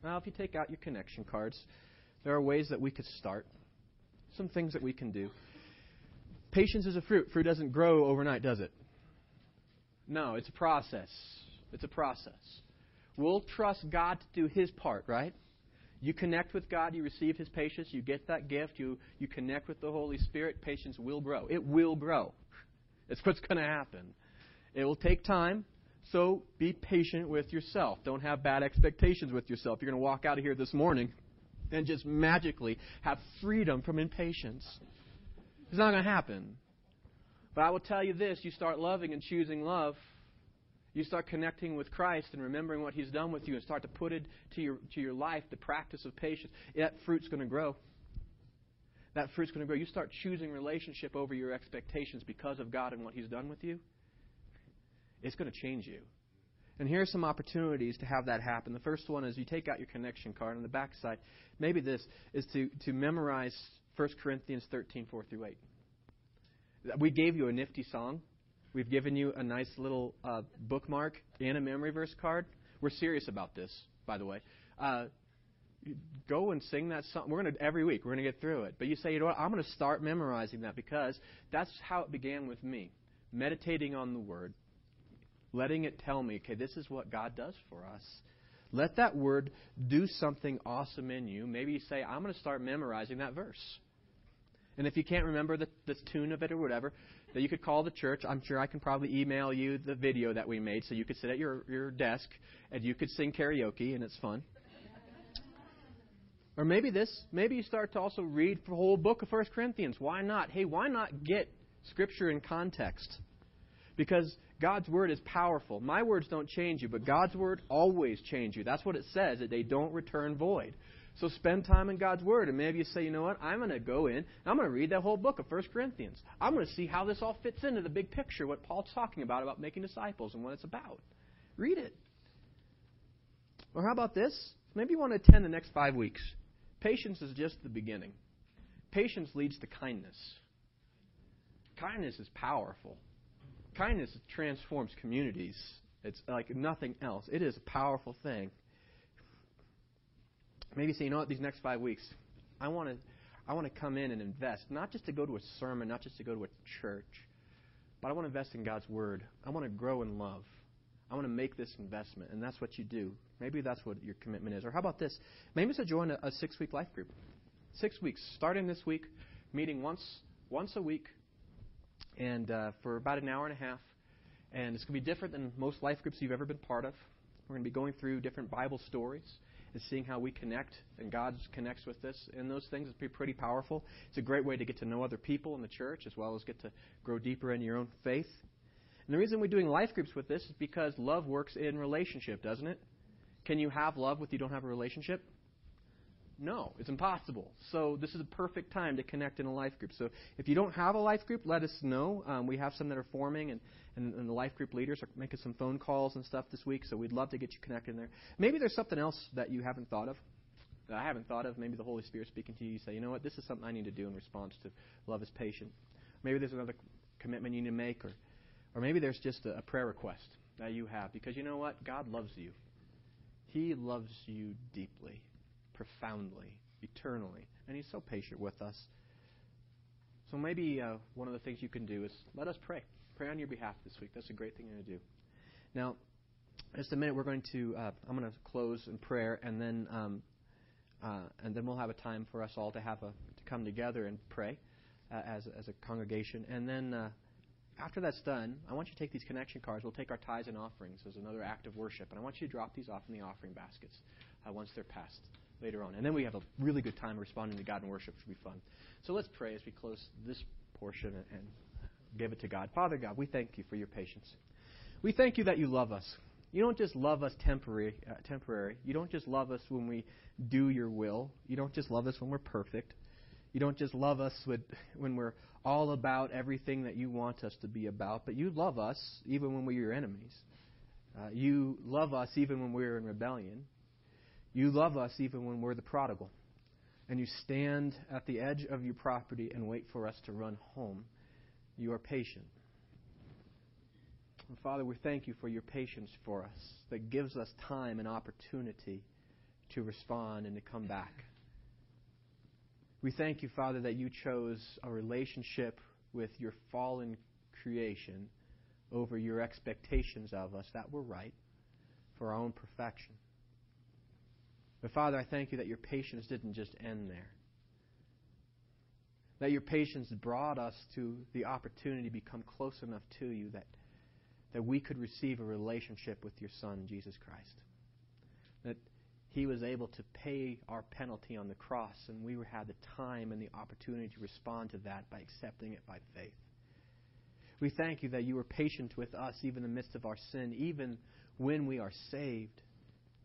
A: Well, if you take out your connection cards, there are ways that we could start. Some things that we can do. Patience is a fruit. Fruit doesn't grow overnight, does it? No, it's a process. It's a process. We'll trust God to do His part, right? You connect with God, you receive His patience, you get that gift, you, you connect with the Holy Spirit, patience will grow. It will grow. It's what's going to happen. It will take time, so be patient with yourself. Don't have bad expectations with yourself. You're going to walk out of here this morning and just magically have freedom from impatience. It's not going to happen. But I will tell you this you start loving and choosing love. You start connecting with Christ and remembering what He's done with you and start to put it to your, to your life, the practice of patience. That fruit's going to grow that fruit's going to grow. You start choosing relationship over your expectations because of God and what He's done with you. It's going to change you. And here are some opportunities to have that happen. The first one is you take out your connection card on the back side. Maybe this is to, to memorize 1 Corinthians 13, 4 through 8. We gave you a nifty song. We've given you a nice little uh, bookmark and a memory verse card. We're serious about this, by the way. Uh, go and sing that song. We're going to every week. We're going to get through it. But you say, you know what? I'm going to start memorizing that because that's how it began with me. Meditating on the Word, letting it tell me, okay, this is what God does for us. Let that word do something awesome in you. Maybe you say, I'm going to start memorizing that verse. And if you can't remember the, the tune of it or whatever, then you could call the church. I'm sure I can probably email you the video that we made so you could sit at your, your desk and you could sing karaoke, and it's fun. Or maybe this, maybe you start to also read the whole book of 1 Corinthians. Why not? Hey, why not get Scripture in context? Because God's word is powerful. My words don't change you, but God's word always change you. That's what it says, that they don't return void. So spend time in God's Word. And maybe you say, you know what? I'm going to go in. I'm going to read that whole book of 1 Corinthians. I'm going to see how this all fits into the big picture, what Paul's talking about, about making disciples and what it's about. Read it. Or how about this? Maybe you want to attend the next five weeks. Patience is just the beginning. Patience leads to kindness. Kindness is powerful. Kindness transforms communities. It's like nothing else. It is a powerful thing. Maybe say, you know what, these next five weeks, I want to, I want to come in and invest, not just to go to a sermon, not just to go to a church, but I want to invest in God's Word. I want to grow in love. I want to make this investment, and that's what you do. Maybe that's what your commitment is. Or how about this? Maybe it's to join a, a six-week life group. Six weeks, starting this week, meeting once once a week, and uh, for about an hour and a half. And it's going to be different than most life groups you've ever been part of. We're going to be going through different Bible stories and seeing how we connect and God connects with us in those things. It's be pretty powerful. It's a great way to get to know other people in the church as well as get to grow deeper in your own faith. And the reason we're doing life groups with this is because love works in relationship, doesn't it? Can you have love with you don't have a relationship? No, it's impossible. So this is a perfect time to connect in a life group. So if you don't have a life group, let us know. Um, we have some that are forming, and, and, and, the life group leaders are making some phone calls and stuff this week. So we'd love to get you connected in there. Maybe there's something else that you haven't thought of. That I haven't thought of. Maybe the Holy Spirit speaking to you. You say, you know what, this is something I need to do in response to love is patient. Maybe there's another commitment you need to make, or or maybe there's just a, a prayer request that you have because you know what, God loves you. He loves you deeply profoundly, eternally. And He's so patient with us. So maybe uh, one of the things you can do is let us pray. Pray on your behalf this week. That's a great thing to do. Now, just a minute, we're going to. Uh, I'm going to close in prayer, and then um, uh, and then we'll have a time for us all to have a to come together and pray uh, as as a congregation, and then. Uh, after that's done, I want you to take these connection cards. We'll take our tithes and offerings as another act of worship, and I want you to drop these off in the offering baskets uh, once they're passed later on. And then we have a really good time responding to God in worship, which will be fun. So let's pray as we close this portion and give it to God. Father God, we thank you for your patience. We thank you that you love us. You don't just love us temporary, uh, temporary. You don't just love us when we do your will. You don't just love us when we're perfect. You don't just love us with, *laughs* when we're all about everything that you want us to be about, but you love us even when we're your enemies. Uh, you love us even when we're in rebellion. You love us even when we're the prodigal. And you stand at the edge of your property and wait for us to run home. You are patient. And Father, we thank you for your patience for us that gives us time and opportunity to respond and to come back. We thank you, Father, that you chose a relationship with your fallen creation over your expectations of us that were right for our own perfection. But Father, I thank you that your patience didn't just end there. That your patience brought us to the opportunity to become close enough to you that, that we could receive a relationship with your Son, Jesus Christ. That he was able to pay our penalty on the cross, and we had the time and the opportunity to respond to that by accepting it by faith. We thank you that you were patient with us even in the midst of our sin, even when we are saved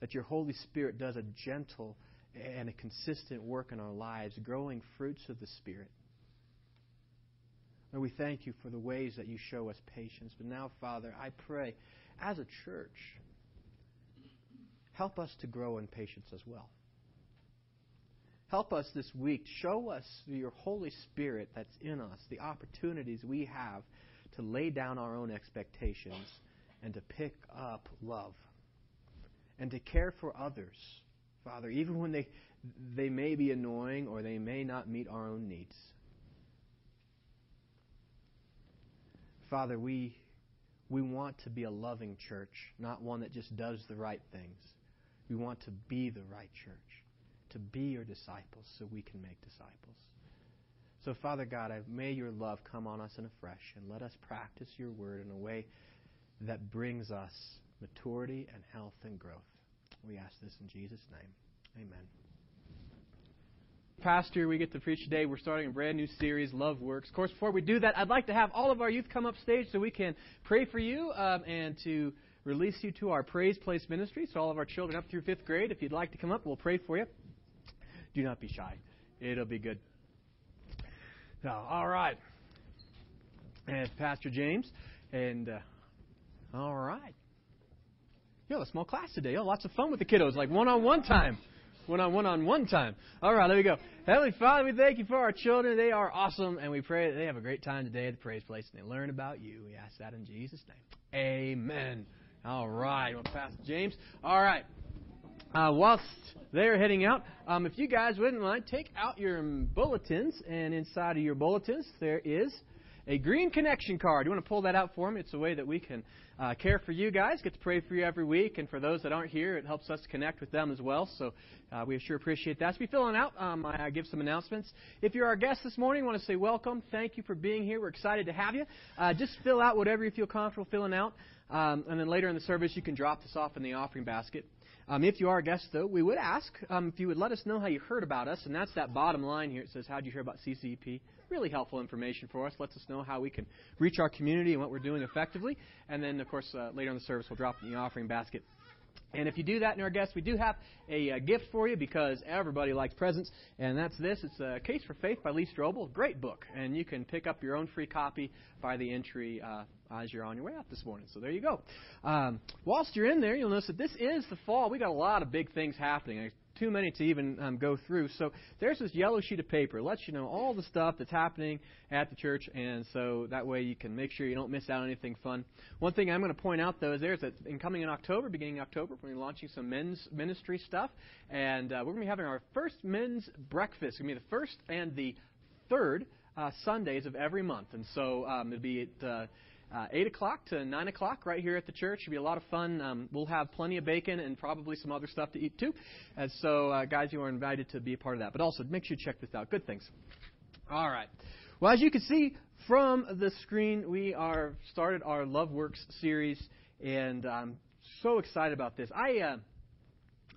A: that your Holy Spirit does a gentle and a consistent work in our lives, growing fruits of the Spirit. Lord, we thank you for the ways that you show us patience. But now, Father, I pray, as a church, help us to grow in patience as well. Help us this week. Show us through your Holy Spirit that's in us the opportunities we have to lay down our own expectations and to pick up love and to care for others, Father, even when they, they may be annoying or they may not meet our own needs. Father, we, we want to be a loving church, not one that just does the right things. We want to be the right church, to be your disciples so we can make disciples. So, Father God, may your love come on us in a fresh and let us practice your word in a way that brings us maturity and health and growth. We ask this in Jesus' name. Amen. pastor we get to preach today. We're starting a brand new series, Love Works. Of course, before we do that, I'd like to have all of our youth come up stage so we can pray for you um, and to release you to our Praise Place ministry. So, all of our children up through fifth grade, if you'd like to come up, we'll pray for you. Do not be shy, it'll be good. So, all right. And Pastor James. And, uh, all right. Have a small class today. Oh, lots of fun with the kiddos, like one on one time one on one on one time. All right, there we go. Heavenly Father, we thank you for our children. They are awesome, and we pray that they have a great time today at the praise place and they learn about you. We ask that in Jesus' name. Amen. All right, well, Pastor James. All right. Uh, whilst they're heading out, um, if you guys wouldn't mind, take out your bulletins, and inside of your bulletins there is a green connection card. You want to pull that out for me? It's a way that we can uh, care for you guys, get to pray for you every week, and for those that aren't here, it helps us connect with them as well. So uh, we sure appreciate that. So be filling out. Um, I, I give some announcements. If you're our guest this morning, want to say welcome. Thank you for being here. We're excited to have you. Uh, just fill out whatever you feel comfortable filling out, um, and then later in the service, you can drop this off in the offering basket. Um, if you are a guest, though, we would ask um, if you would let us know how you heard about us, and that's that bottom line here. It says, "How did you hear about CCP?" really helpful information for us. Lets us know how we can reach our community and what we're doing effectively. And then, of course, uh, later in the service, we'll drop in the offering basket. And if you do that in our guests, we do have a, a, gift for you because everybody likes presents, and that's this. It's a Case for Faith by Lee Strobel. Great book, and you can pick up your own free copy by the entry uh, as you're on your way out this morning. So there you go. Um, whilst you're in there, you'll notice that this is the fall. We got a lot of big things happening too many to even um, go through. So there's this yellow sheet of paper. It lets you know all the stuff that's happening at the church, and so that way you can make sure you don't miss out on anything fun. One thing I'm going to point out, though, is there's that in coming in October, beginning October, we're going to be launching some men's ministry stuff, and uh, we're going to be having our first men's breakfast. It's going to be the first and the third uh, Sundays of every month, and so um, it'll be at uh, uh, 8 o'clock to 9 o'clock right here at the church. It'll be a lot of fun. Um, we'll have plenty of bacon and probably some other stuff to eat too. And so, uh, guys, you are invited to be a part of that. But also, make sure you check this out. Good things. All right. Well, as you can see from the screen, we are started our Love Works series, and I'm so excited about this. I, uh,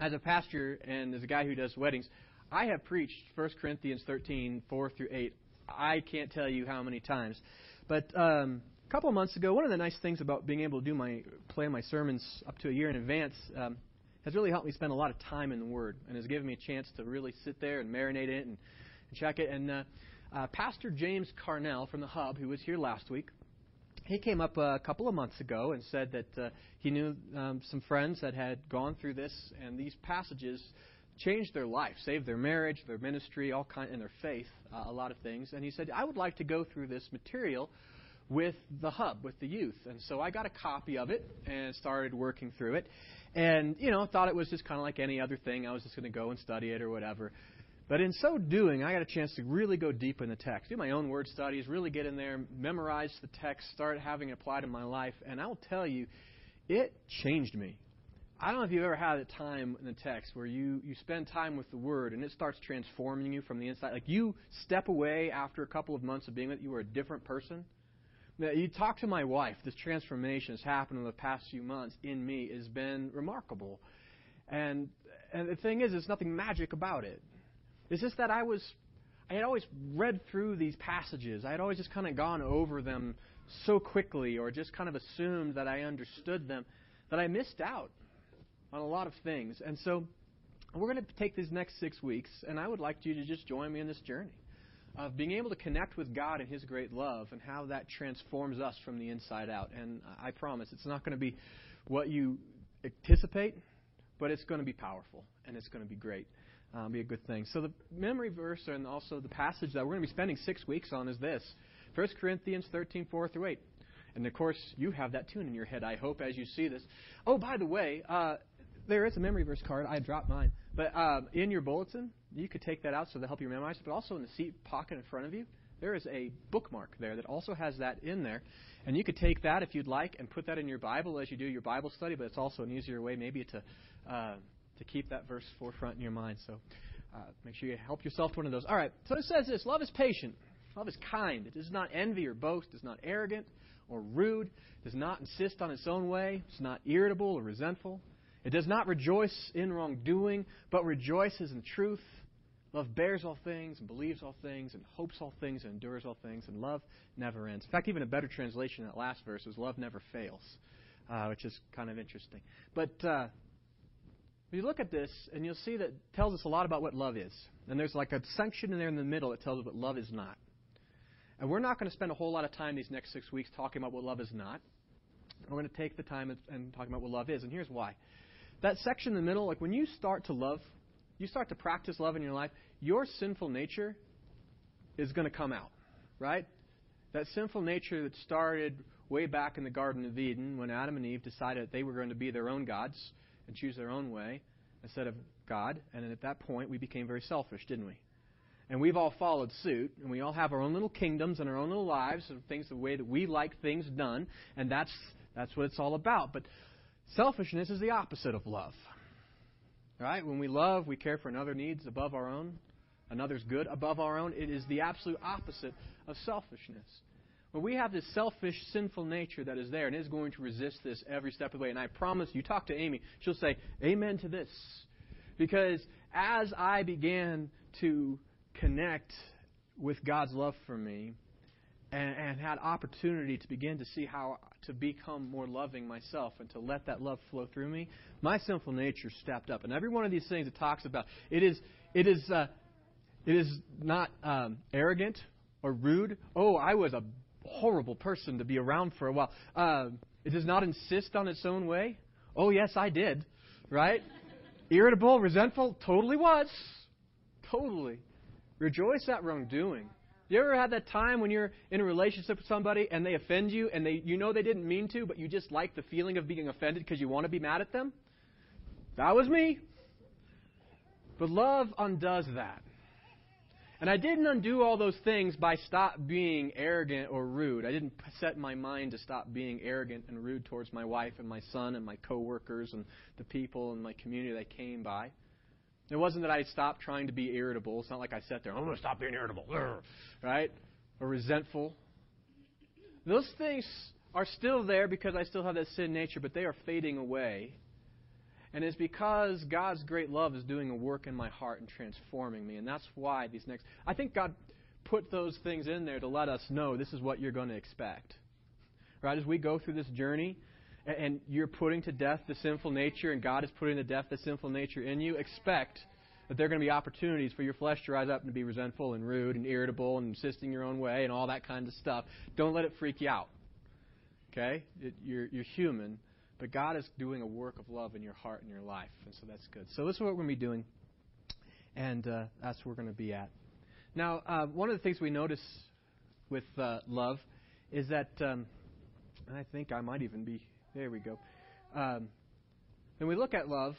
A: as a pastor and as a guy who does weddings, I have preached 1 Corinthians 13, 4 through 8. I can't tell you how many times. But um, a couple of months ago, one of the nice things about being able to do my plan my sermons up to a year in advance um, has really helped me spend a lot of time in the Word and has given me a chance to really sit there and marinate it and, and check it. And uh, uh, Pastor James Carnell from the Hub, who was here last week, he came up a couple of months ago and said that uh, he knew um, some friends that had gone through this, and these passages changed their life, saved their marriage, their ministry, all kind, and their faith, uh, a lot of things. And he said, I would like to go through this material with the hub, with the youth. And so I got a copy of it and started working through it. And, you know, thought it was just kind of like any other thing. I was just going to go and study it or whatever. But in so doing, I got a chance to really go deep in the text, do my own word studies, really get in there, memorize the text, start having it applied in my life. And I will tell you, it changed me. I don't know if you've ever had a time in the text where you, you spend time with the Word and it starts transforming you from the inside. Like you step away after a couple of months of being with it, you are a different person. You talk to my wife, this transformation has happened in the past few months in me has been remarkable. And, and the thing is, there's nothing magic about it. It's just that I was, I had always read through these passages. I had always just kind of gone over them so quickly or just kind of assumed that I understood them that I missed out on a lot of things. And so we're going to take these next six weeks, and I would like you to just join me in this journey of being able to connect with God and His great love and how that transforms us from the inside out. And I promise it's not going to be what you anticipate, but it's going to be powerful and it's going to be great. Um, be a good thing. So the memory verse and also the passage that we're going to be spending six weeks on is this: 1 Corinthians 13, 4 through 8. And of course, you have that tune in your head, I hope, as you see this. Oh, by the way, uh, there is a memory verse card. I dropped mine. But um, in your bulletin, you could take that out so to help you memorize it. But also in the seat pocket in front of you, there is a bookmark there that also has that in there. And you could take that if you'd like and put that in your Bible as you do your Bible study. But it's also an easier way maybe to uh, to keep that verse forefront in your mind. So uh, make sure you help yourself to one of those. All right. So it says this: Love is patient. Love is kind. It does not envy or boast. It is not arrogant or rude. It does not insist on its own way. It's not irritable or resentful. It does not rejoice in wrongdoing, but rejoices in truth. Love bears all things and believes all things and hopes all things and endures all things, and love never ends. In fact, even a better translation of that last verse is love never fails, uh, which is kind of interesting. But uh, you look at this, and you'll see that it tells us a lot about what love is. And there's like a section in there in the middle that tells us what love is not. And we're not going to spend a whole lot of time these next six weeks talking about what love is not. We're going to take the time and, and talking about what love is. And here's why. That section in the middle, like when you start to love, you start to practice love in your life, your sinful nature is going to come out, right? That sinful nature that started way back in the Garden of Eden when Adam and Eve decided they were going to be their own gods and choose their own way instead of God. And at that point, we became very selfish, didn't we? And we've all followed suit, and we all have our own little kingdoms and our own little lives and things the way that we like things done, and that's that's what it's all about. But selfishness is the opposite of love. Right? When we love, we care for another needs above our own, another's good above our own. It is the absolute opposite of selfishness. When we have this selfish, sinful nature that is there and is going to resist this every step of the way, and I promise you, talk to Amy, she'll say, Amen to this. Because as I began to connect with God's love for me and, and had opportunity to begin to see how to become more loving myself and to let that love flow through me, my sinful nature stepped up. And every one of these things it talks about, it is, it is, uh, it is not um, arrogant or rude. Oh, I was a horrible person to be around for a while. Uh, it does not insist on its own way. Oh, yes, I did. Right? *laughs* Irritable, resentful, totally was. Totally. Rejoice at wrongdoing. You ever had that time when you're in a relationship with somebody and they offend you and they you know they didn't mean to, but you just like the feeling of being offended because you want to be mad at them? That was me. But love undoes that. And I didn't undo all those things by stop being arrogant or rude. I didn't set my mind to stop being arrogant and rude towards my wife and my son and my coworkers and the people in my community that came by. It wasn't that I stopped trying to be irritable. It's not like I sat there, I'm going to stop being irritable, right? Or resentful. Those things are still there because I still have that sin nature, but they are fading away. And it's because God's great love is doing a work in my heart and transforming me. And that's why these next. I think God put those things in there to let us know this is what you're going to expect. Right? As we go through this journey, and you're putting to death the sinful nature, and God is putting to death the sinful nature in you, expect that there are going to be opportunities for your flesh to rise up and to be resentful and rude and irritable and insisting your own way and all that kind of stuff. Don't let it freak you out. Okay? It, you're, you're human, but God is doing a work of love in your heart and your life, and so that's good. So this is what we're going to be doing, and uh, that's where we're going to be at. Now, uh, one of the things we notice with uh, love is that, um, and I think I might even be there we go. Um, when we look at love,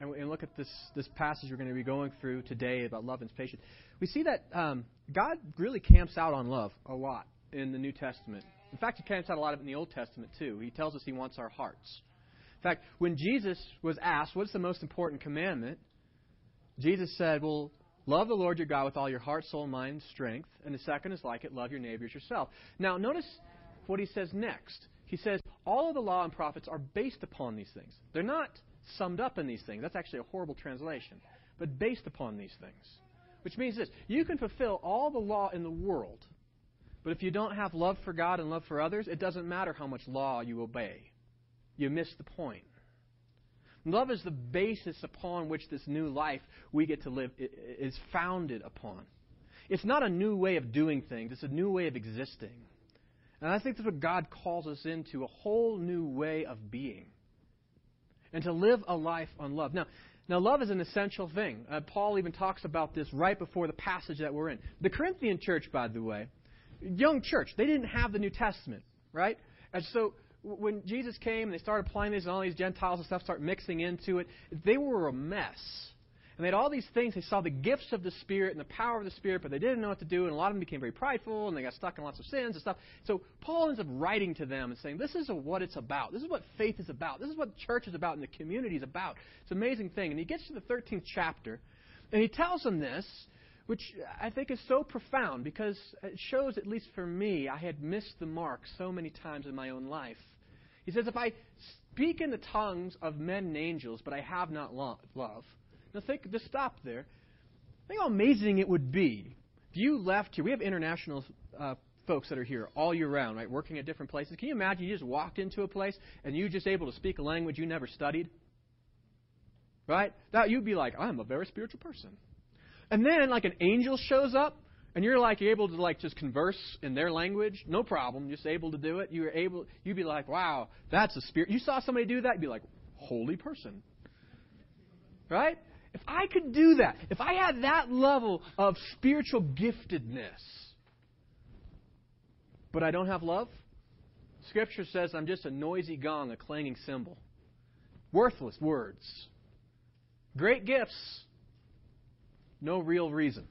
A: and, we, and look at this, this passage we're going to be going through today about love and patience, we see that um, God really camps out on love a lot in the New Testament. In fact, he camps out a lot of it in the Old Testament, too. He tells us he wants our hearts. In fact, when Jesus was asked, What's the most important commandment? Jesus said, Well, love the Lord your God with all your heart, soul, mind, strength. And the second is like it, love your neighbors yourself. Now, notice what he says next. He says, all of the law and prophets are based upon these things. They're not summed up in these things. That's actually a horrible translation. But based upon these things. Which means this you can fulfill all the law in the world, but if you don't have love for God and love for others, it doesn't matter how much law you obey. You miss the point. Love is the basis upon which this new life we get to live is founded upon. It's not a new way of doing things, it's a new way of existing. And I think that's what God calls us into a whole new way of being. And to live a life on love. Now, now love is an essential thing. Uh, Paul even talks about this right before the passage that we're in. The Corinthian church, by the way, young church, they didn't have the New Testament, right? And so when Jesus came and they started applying this and all these Gentiles and stuff start mixing into it, they were a mess. And they had all these things. They saw the gifts of the Spirit and the power of the Spirit, but they didn't know what to do. And a lot of them became very prideful and they got stuck in lots of sins and stuff. So Paul ends up writing to them and saying, This is what it's about. This is what faith is about. This is what the church is about and the community is about. It's an amazing thing. And he gets to the 13th chapter and he tells them this, which I think is so profound because it shows, at least for me, I had missed the mark so many times in my own life. He says, If I speak in the tongues of men and angels, but I have not love, now think, just stop there. Think how amazing it would be if you left here. We have international uh, folks that are here all year round, right, working at different places. Can you imagine you just walked into a place and you just able to speak a language you never studied? Right? That you'd be like, I'm a very spiritual person. And then like an angel shows up and you're like able to like just converse in their language, no problem, just able to do it. You're able you'd be like, Wow, that's a spirit you saw somebody do that, you'd be like, Holy person. Right? If I could do that, if I had that level of spiritual giftedness, but I don't have love, Scripture says I'm just a noisy gong, a clanging cymbal. Worthless words. Great gifts, no real reason.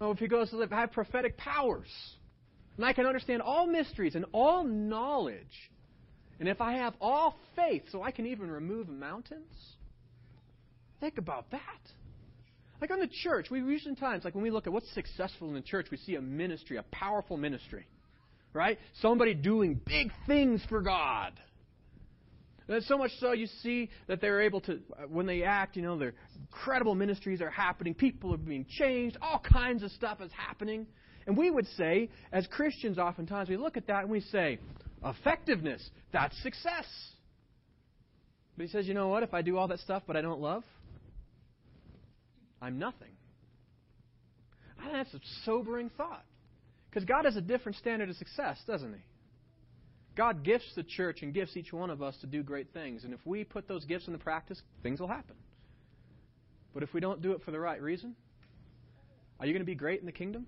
A: Oh, if he goes to live, I have prophetic powers. And I can understand all mysteries and all knowledge. And if I have all faith, so I can even remove mountains, think about that. Like on the church, we recent times, like when we look at what's successful in the church, we see a ministry, a powerful ministry, right? Somebody doing big things for God. And so much so, you see that they're able to, uh, when they act, you know, their incredible ministries are happening. People are being changed. All kinds of stuff is happening. And we would say, as Christians, oftentimes we look at that and we say, effectiveness, that's success. But he says, you know what? If I do all that stuff but I don't love, I'm nothing. I think that's a sobering thought. Because God has a different standard of success, doesn't He? God gifts the church and gifts each one of us to do great things. And if we put those gifts into practice, things will happen. But if we don't do it for the right reason, are you going to be great in the kingdom?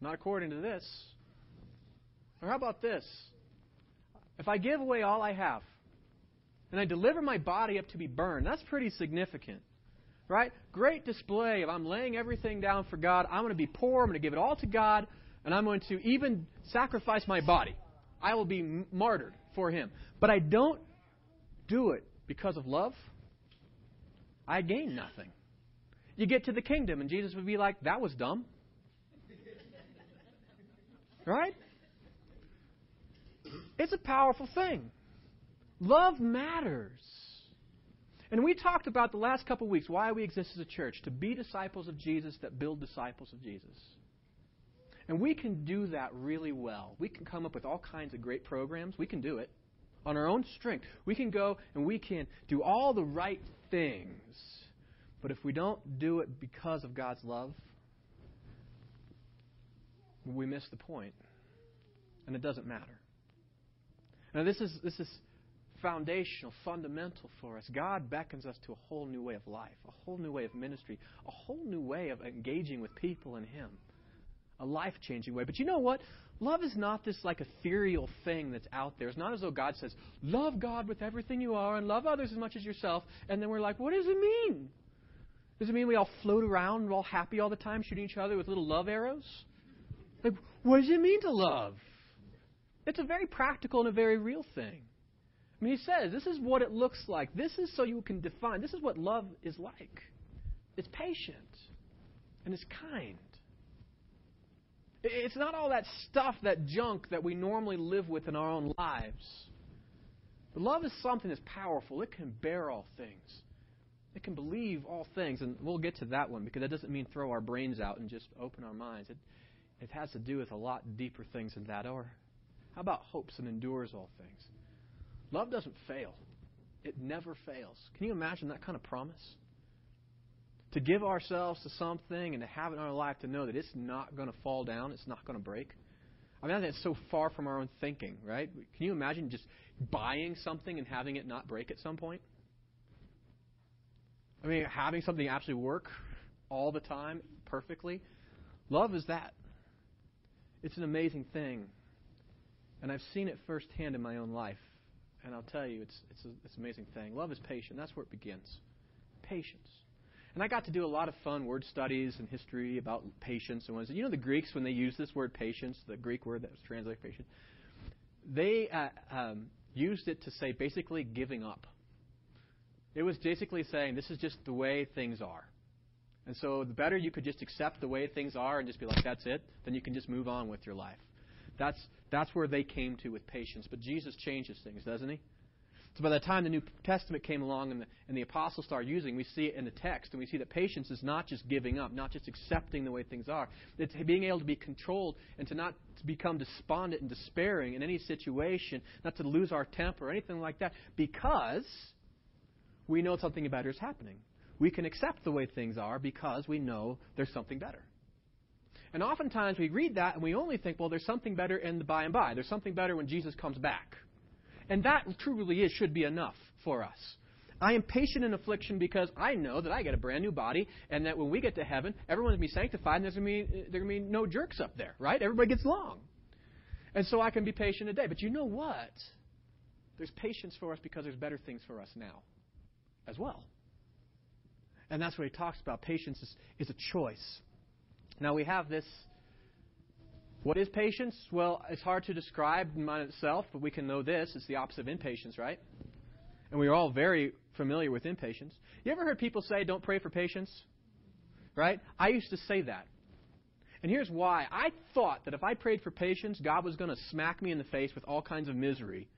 A: Not according to this. Or how about this? If I give away all I have and I deliver my body up to be burned, that's pretty significant. Right? Great display of I'm laying everything down for God. I'm going to be poor. I'm going to give it all to God. And I'm going to even sacrifice my body. I will be martyred for Him. But I don't do it because of love. I gain nothing. You get to the kingdom, and Jesus would be like, that was dumb. *laughs* Right? It's a powerful thing. Love matters. And we talked about the last couple of weeks why we exist as a church to be disciples of Jesus that build disciples of Jesus. And we can do that really well. We can come up with all kinds of great programs. We can do it on our own strength. We can go and we can do all the right things. But if we don't do it because of God's love, we miss the point. And it doesn't matter. Now this is this is foundational, fundamental for us. God beckons us to a whole new way of life, a whole new way of ministry, a whole new way of engaging with people in Him, a life changing way. But you know what? Love is not this like ethereal thing that's out there. It's not as though God says, Love God with everything you are and love others as much as yourself. And then we're like, What does it mean? Does it mean we all float around, all happy all the time, shooting each other with little love arrows? Like, what does it mean to love? It's a very practical and a very real thing. I mean, he says, this is what it looks like. This is so you can define. This is what love is like. It's patient and it's kind. It's not all that stuff, that junk that we normally live with in our own lives. But love is something that's powerful. It can bear all things. It can believe all things. And we'll get to that one because that doesn't mean throw our brains out and just open our minds. It, it has to do with a lot deeper things than that. Or how about hopes and endures all things? Love doesn't fail, it never fails. Can you imagine that kind of promise? To give ourselves to something and to have it in our life to know that it's not going to fall down, it's not going to break. I mean, it's so far from our own thinking, right? Can you imagine just buying something and having it not break at some point? I mean, having something actually work all the time perfectly. Love is that. It's an amazing thing. And I've seen it firsthand in my own life. And I'll tell you, it's, it's, a, it's an amazing thing. Love is patient. That's where it begins. Patience. And I got to do a lot of fun word studies and history about patience and what You know the Greeks when they use this word patience, the Greek word that was translated patient, they uh, um, used it to say basically giving up. It was basically saying this is just the way things are. And so the better you could just accept the way things are and just be like, that's it, then you can just move on with your life. That's, that's where they came to with patience. But Jesus changes things, doesn't he? So by the time the New Testament came along and the, and the apostles started using, we see it in the text, and we see that patience is not just giving up, not just accepting the way things are. It's being able to be controlled and to not become despondent and despairing in any situation, not to lose our temper or anything like that, because we know something better is happening. We can accept the way things are because we know there's something better. And oftentimes we read that and we only think, well, there's something better in the by and by. There's something better when Jesus comes back. And that truly is, should be enough for us. I am patient in affliction because I know that I get a brand new body, and that when we get to heaven, everyone's going to be sanctified, and there's going to be, no jerks up there, right? Everybody gets along. And so I can be patient today. But you know what? There's patience for us because there's better things for us now as well. And that's what he talks about. Patience is, is a choice. Now we have this what is patience? Well, it's hard to describe in itself, but we can know this. It's the opposite of impatience, right? And we are all very familiar with impatience. You ever heard people say, don't pray for patience? Right? I used to say that. And here's why. I thought that if I prayed for patience, God was going to smack me in the face with all kinds of misery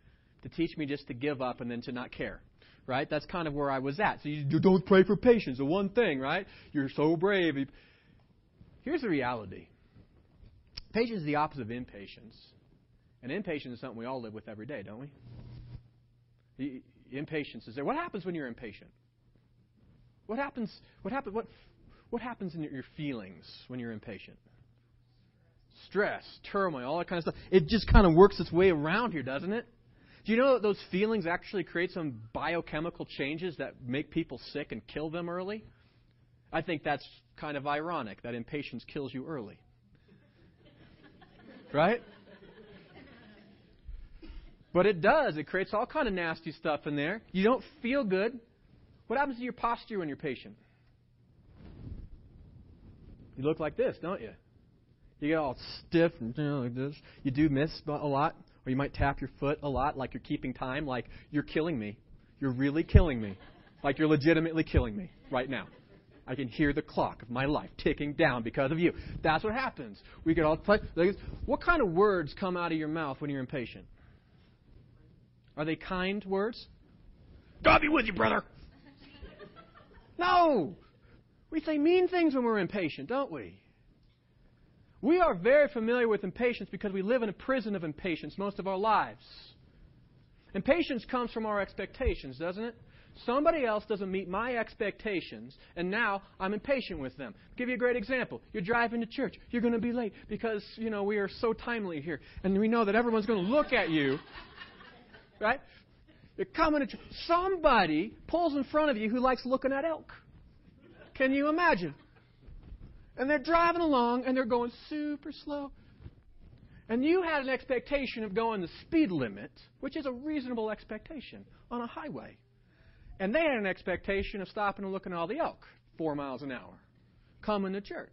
A: to teach me just to give up and then to not care. Right? That's kind of where I was at. So you don't pray for patience, the one thing, right? You're so brave. Here's the reality Patience is the opposite of impatience. And impatience is something we all live with every day, don't we? Impatience is there. What happens when you're impatient? What happens? What happens? What what happens in your feelings when you're impatient? Stress, turmoil, all that kind of stuff. It just kind of works its way around here, doesn't it? Do you know that those feelings actually create some biochemical changes that make people sick and kill them early? I think that's kind of ironic that impatience kills you early. *laughs* Right? But it does. It creates all kind of nasty stuff in there. You don't feel good. What happens to your posture when you're patient? You look like this, don't you? You get all stiff and you know, like this. You do miss a lot, or you might tap your foot a lot, like you're keeping time, like you're killing me. You're really killing me. Like you're legitimately killing me right now. I can hear the clock of my life ticking down because of you. That's what happens. We get all play. What kind of words come out of your mouth when you're impatient? Are they kind words? God be with you, brother. *laughs* no. We say mean things when we're impatient, don't we? We are very familiar with impatience because we live in a prison of impatience most of our lives. Impatience comes from our expectations, doesn't it? Somebody else doesn't meet my expectations, and now I'm impatient with them. I'll give you a great example. You're driving to church. You're going to be late because, you know, we are so timely here. And we know that everyone's going to look at you. *laughs* Right? You're coming to church. Somebody pulls in front of you who likes looking at elk. Can you imagine? And they're driving along and they're going super slow. And you had an expectation of going the speed limit, which is a reasonable expectation on a highway. And they had an expectation of stopping and looking at all the elk, four miles an hour, coming to church.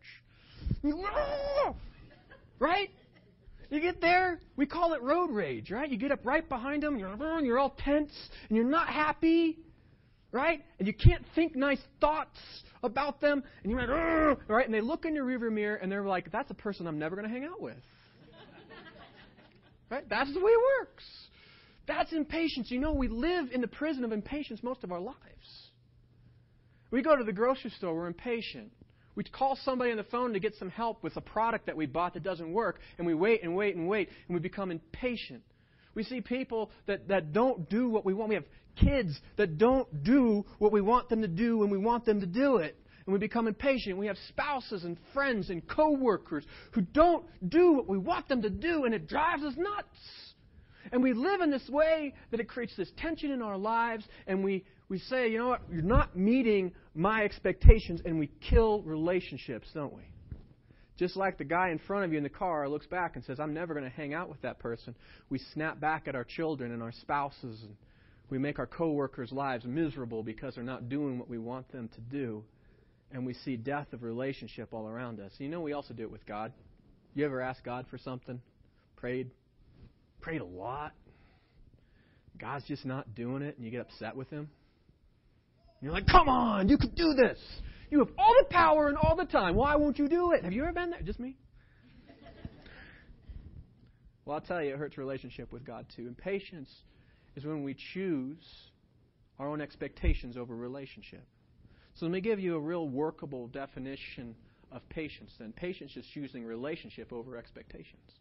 A: *laughs* Right? You get there, we call it road rage, right? You get up right behind them, you're, you're all tense, and you're not happy, right? And you can't think nice thoughts about them, and you're like, right? And they look in your rearview mirror, and they're like, that's a person I'm never going to hang out with. *laughs* right? That's the way it works. That's impatience. You know, we live in the prison of impatience most of our lives. We go to the grocery store, we're impatient. We call somebody on the phone to get some help with a product that we bought that doesn't work, and we wait and wait and wait, and we become impatient. We see people that, that don't do what we want. We have kids that don't do what we want them to do when we want them to do it. And we become impatient. We have spouses and friends and coworkers who don't do what we want them to do, and it drives us nuts. And we live in this way that it creates this tension in our lives, and we, we say, you know what, you're not meeting my expectations, and we kill relationships, don't we? Just like the guy in front of you in the car looks back and says, I'm never going to hang out with that person. We snap back at our children and our spouses, and we make our coworkers' lives miserable because they're not doing what we want them to do. And we see death of relationship all around us. You know, we also do it with God. You ever ask God for something? Prayed? Prayed a lot. God's just not doing it, and you get upset with him. You're like, come on, you can do this. You have all the power and all the time. Why won't you do it? Have you ever been there? Just me? well, I'll tell you, it hurts relationship with God too. Impatience is when we choose our own expectations over relationship. So let me give you a real workable definition of patience then. Patience is choosing relationship over expectations.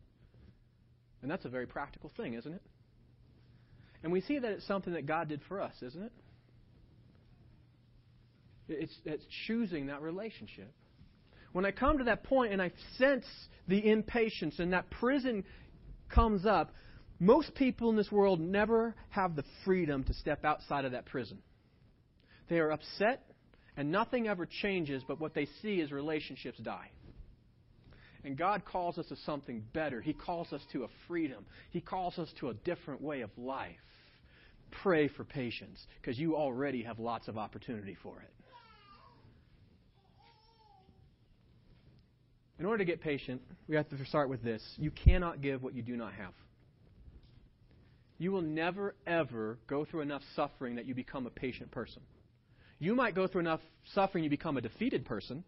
A: And that's a very practical thing, isn't it? And we see that it's something that God did for us, isn't it? It's, it's choosing that relationship. When I come to that point and I sense the impatience and that prison comes up, most people in this world never have the freedom to step outside of that prison. They are upset, and nothing ever changes, but what they see is relationships die. And God calls us to something better. He calls us to a freedom, He calls us to a different way of life. Pray for patience, because you already have lots of opportunity for it. In order to get patient, we have to start with this. You cannot give what you do not have. You will never, ever go through enough suffering that you become a patient person. You might go through enough suffering you become a defeated person,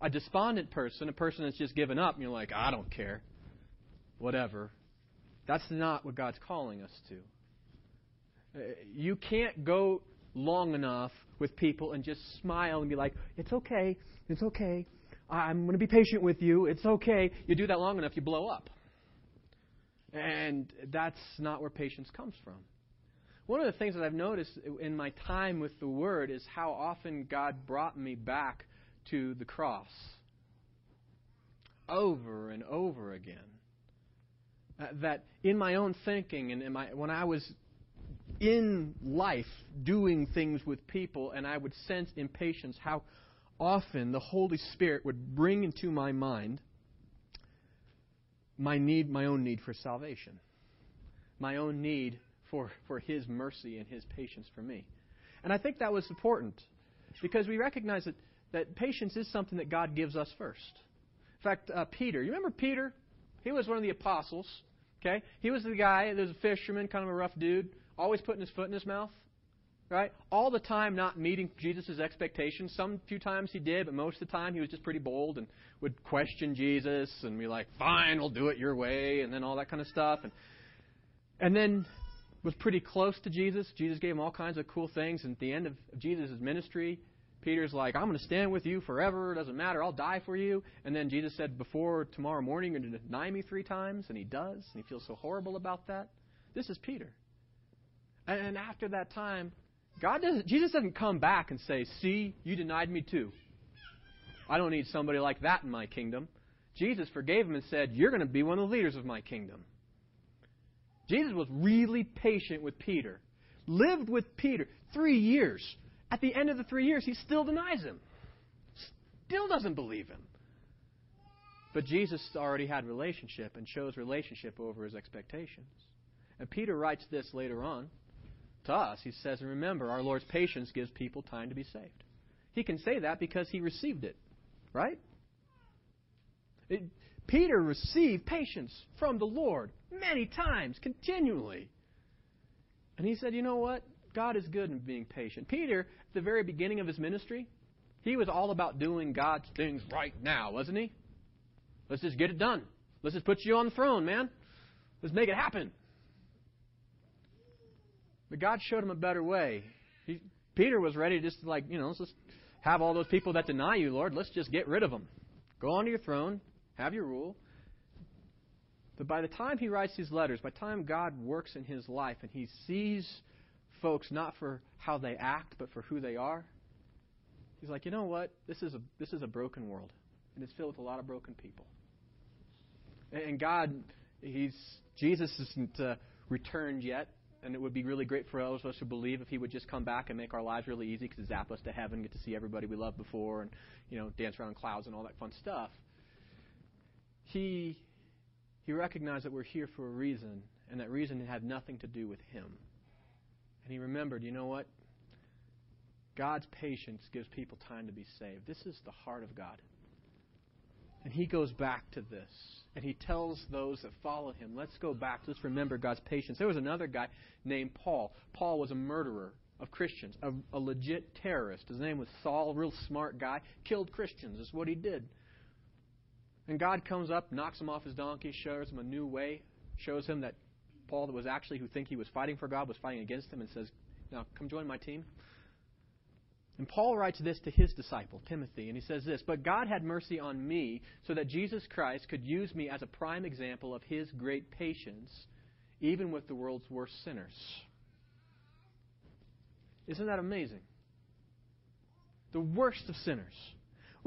A: a despondent person, a person that's just given up, and you're like, I don't care. Whatever. That's not what God's calling us to. Uh, you can't go long enough with people and just smile and be like, it's okay, it's okay, I'm going to be patient with you, it's okay. You do that long enough, you blow up. And that's not where patience comes from. One of the things that I've noticed in my time with the Word is how often God brought me back to the cross. Over and over again. Uh, that in my own thinking and my, when I was in life doing things with people and I would sense impatience, how often the Holy Spirit would bring into my mind my need, my own need for salvation, my own need for, for His mercy and His patience for me. And I think that was important because we recognize that, that patience is something that God gives us first. In fact, uh, Peter, you remember Peter? He was one of the apostles. Okay, he was the guy. There's a fisherman, kind of a rough dude, always putting his foot in his mouth right? All the time not meeting Jesus' expectations. Some few times he did, but most of the time he was just pretty bold and would question Jesus and be like, fine, we'll do it your way, and then all that kind of stuff. And, and then was pretty close to Jesus. Jesus gave him all kinds of cool things. And at the end of Jesus' ministry, Peter's like, I'm going to stand with you forever. It doesn't matter. I'll die for you. And then Jesus said, Before tomorrow morning, you're going to deny me three times. And he does. And he feels so horrible about that. This is Peter. And after that time, God doesn't, Jesus doesn't come back and say, See, you denied me too. I don't need somebody like that in my kingdom. Jesus forgave him and said, You're going to be one of the leaders of my kingdom. Jesus was really patient with Peter, lived with Peter three years. At the end of the three years, he still denies him, still doesn't believe him. But Jesus already had relationship and chose relationship over his expectations. And Peter writes this later on to us. He says, and remember, our Lord's patience gives people time to be saved. He can say that because he received it, right? It, Peter received patience from the Lord many times, continually. And he said, you know what? God is good in being patient. Peter, at the very beginning of his ministry, he was all about doing God's things right now, wasn't he? Let's just get it done. Let's just put you on the throne, man. Let's make it happen. But God showed him a better way. He, Peter was ready just like, you know, let's just have all those people that deny you, Lord. Let's just get rid of them. Go onto your throne, have your rule. But by the time he writes these letters, by the time God works in his life and he sees folks not for how they act, but for who they are, he's like, you know what? This is a this is a broken world, and it's filled with a lot of broken people. And God, he's Jesus isn't uh, returned yet, and it would be really great for those of us who believe if he would just come back and make our lives really easy because zap us to heaven, get to see everybody we loved before, and you know dance around clouds and all that fun stuff. He he recognized that we're here for a reason, and that reason had nothing to do with him. And he remembered, you know what? God's patience gives people time to be saved. This is the heart of God. And he goes back to this. And he tells those that follow him, let's go back. Let's remember God's patience. There was another guy named Paul. Paul was a murderer of Christians, a, a legit terrorist. His name was Saul, real smart guy. Killed Christians, is what he did. And God comes up, knocks him off his donkey, shows him a new way, shows him that Paul that was actually who think he was fighting for God was fighting against him and says, Now come join my team. And Paul writes this to his disciple, Timothy, and he says this But God had mercy on me so that Jesus Christ could use me as a prime example of his great patience, even with the world's worst sinners. Isn't that amazing? The worst of sinners.